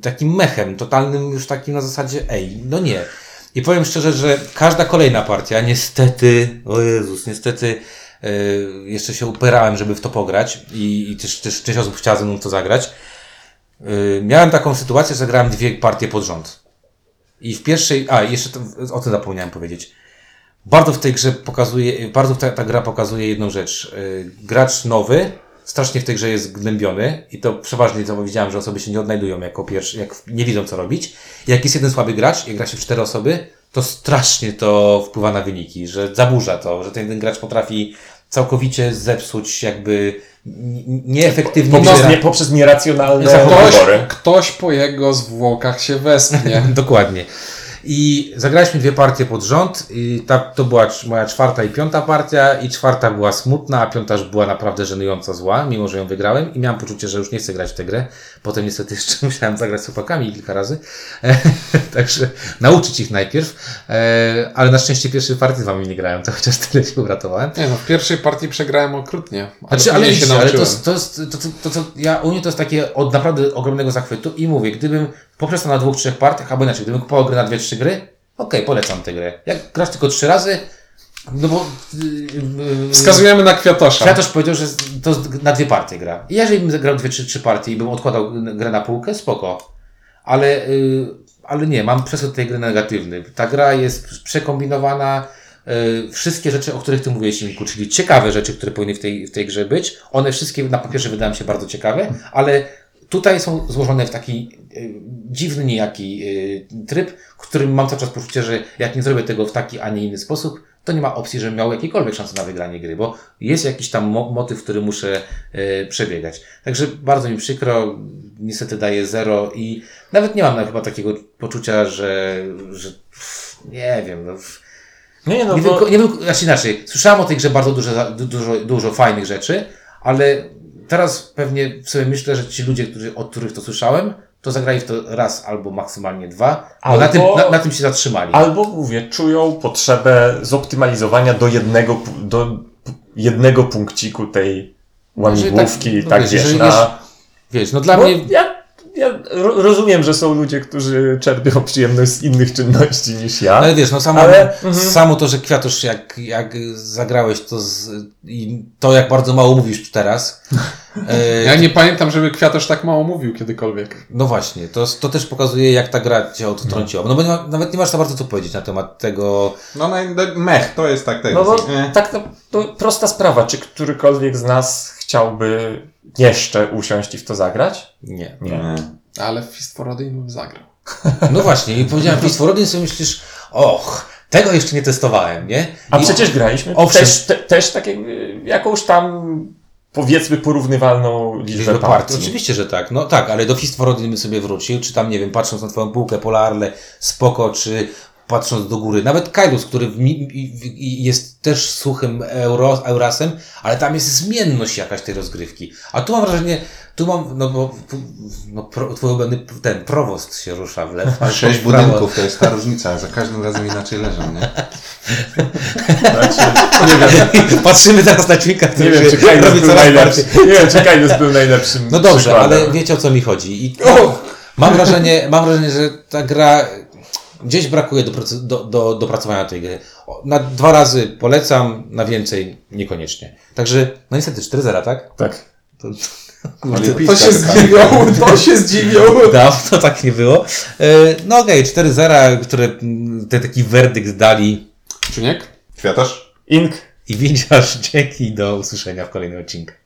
takim mechem, totalnym już takim na zasadzie, ej, no nie. I powiem szczerze, że każda kolejna partia, niestety, o Jezus, niestety, yy, jeszcze się upierałem, żeby w to pograć i, i też, też część osób chciała ze mną to zagrać. Yy, miałem taką sytuację, że grałem dwie partie pod rząd. I w pierwszej, a jeszcze to, o tym zapomniałem powiedzieć. Bardzo w tej grze pokazuje, bardzo ta, ta gra pokazuje jedną rzecz. Yy, gracz nowy strasznie w tej grze jest gnębiony i to przeważnie to widziałem, że osoby się nie odnajdują jako pierwszy, jak nie widzą co robić. Jak jest jeden słaby gracz, jak gra się w cztery osoby, to strasznie to wpływa na wyniki, że zaburza to, że ten jeden gracz potrafi całkowicie zepsuć jakby nieefektywnie
Poprzez, nie, poprzez nieracjonalne
Ktoś,
wybory.
ktoś po jego zwłokach się wespnie.
Dokładnie. I zagraliśmy dwie partie pod rząd i ta, to była moja czwarta i piąta partia i czwarta była smutna, a piąta już była naprawdę żenująco zła, mimo że ją wygrałem i miałem poczucie, że już nie chcę grać w tę grę. Potem niestety jeszcze musiałem zagrać z chłopakami kilka razy, także nauczyć ich najpierw, E, ale na szczęście pierwszej partii z wami nie grałem, to chociaż tyle się uratowałem.
Nie no, w pierwszej partii przegrałem okrutnie. Ale,
Znaczy, ale,
się
ale to, to, jest, to, to, to, co ja, u mnie to jest takie od naprawdę ogromnego zachwytu i mówię, gdybym poprzestał na dwóch, trzech partiach, albo inaczej, gdybym kupował grę na dwie, trzy gry, okej, polecam tę grę. Jak grasz tylko trzy razy, no bo yy, yy,
Wskazujemy na Kwiatosza.
Kwiatosz powiedział, że to na dwie partie gra. I jeżeli bym zagrał dwie, trzy, trzy partie i bym odkładał grę na półkę, spoko. Ale, yy, ale nie, mam przesył tej gry negatywny. Ta gra jest przekombinowana, y, wszystkie rzeczy, o których ty mówiłeś, Imku, czyli ciekawe rzeczy, które powinny w tej, w tej grze być, one wszystkie na papierze wydają się bardzo ciekawe, ale tutaj są złożone w taki y, dziwny, niejaki y, tryb, w którym mam cały czas poczucie, że jak nie zrobię tego w taki, a nie inny sposób, to nie ma opcji, żebym miał jakiekolwiek szansę na wygranie gry, bo jest jakiś tam mo- motyw, który muszę y, przebiegać. Także bardzo mi przykro, niestety daję zero i nawet nie mam chyba takiego poczucia, że, że pff, nie wiem, no,
Nie, no
nie,
bo...
tylko, nie tylko, znaczy inaczej, słyszałem o tej grze bardzo dużo, dużo, dużo fajnych rzeczy, ale teraz pewnie sobie myślę, że ci ludzie, którzy, od których to słyszałem, to zagrali w to raz albo maksymalnie dwa, bo na,
Albo-
tym, na, na tym się zatrzymali.
Albo mówię, czują potrzebę zoptymalizowania do jednego, do jednego punkciku tej łamigłówki,
Jeżeli
tak,
no wiesz,
wiesz,
jeżeli
na...
Wiesz, no dla
Bo
mnie
ja, ja ro- rozumiem, że są ludzie, którzy czerpią przyjemność z innych czynności niż ja.
Ale wiesz, no samo,
Ale- mhm.
samo to, że Kwiatusz, jak, jak zagrałeś to z, i to, jak bardzo mało mówisz teraz. e,
Ja nie pamiętam, żeby Kwiatosz tak mało mówił kiedykolwiek.
No właśnie, to, to też pokazuje, jak ta gra cię odtrąciła. No bo nie ma, nawet nie masz za bardzo co powiedzieć na temat tego.
No, no mech, to jest tak tego.
No bo tak to, to prosta sprawa, czy którykolwiek z nas chciałby jeszcze usiąść i w to zagrać?
Nie.
Nie.
Ale w Fist for Odin bym zagrał.
No właśnie, i powiedziałem, Peace for Odin, sobie myślisz, och, tego jeszcze nie testowałem, nie?
A
I,
przecież graliśmy
Owszem.
też, te, też tak jakąś tam powiedzmy porównywalną liczbę
Liczbę
partii.
partii. Oczywiście, że tak. No tak, ale do Fist for Odin bym sobie wrócił, czy tam, nie wiem, patrząc na twoją półkę Polarle, spoko, czy patrząc do góry. Nawet Kailus, który jest też suchym euro, Eurasem, ale tam jest zmienność jakaś tej rozgrywki. A tu mam wrażenie, tu mam, no bo no, pro, ten prowost się rusza w lewo.
Sześć
prawo.
budynków, to jest ta różnica. Za każdym razem inaczej leżą, nie?
Patrzymy teraz na
Nie
który
wiem, czy
robi
był najlepszy. Nie wiem, czy Kainos był najlepszym
No dobrze,
przykładem.
ale wiecie o co mi chodzi. I mam, wrażenie, mam wrażenie, że ta gra gdzieś brakuje do, do, do, dopracowania tej gry. Na dwa razy polecam, na więcej niekoniecznie. Także, no niestety 4-0, tak?
Tak.
To,
To się zdziwią, to się zdziwią.
dawno tak nie było. E, No okej, 4-0, które ten taki werdykt dali.
Czuniek?
Kwiatosz?
Ink
I widzisz, dzięki do usłyszenia w kolejnym odcinku.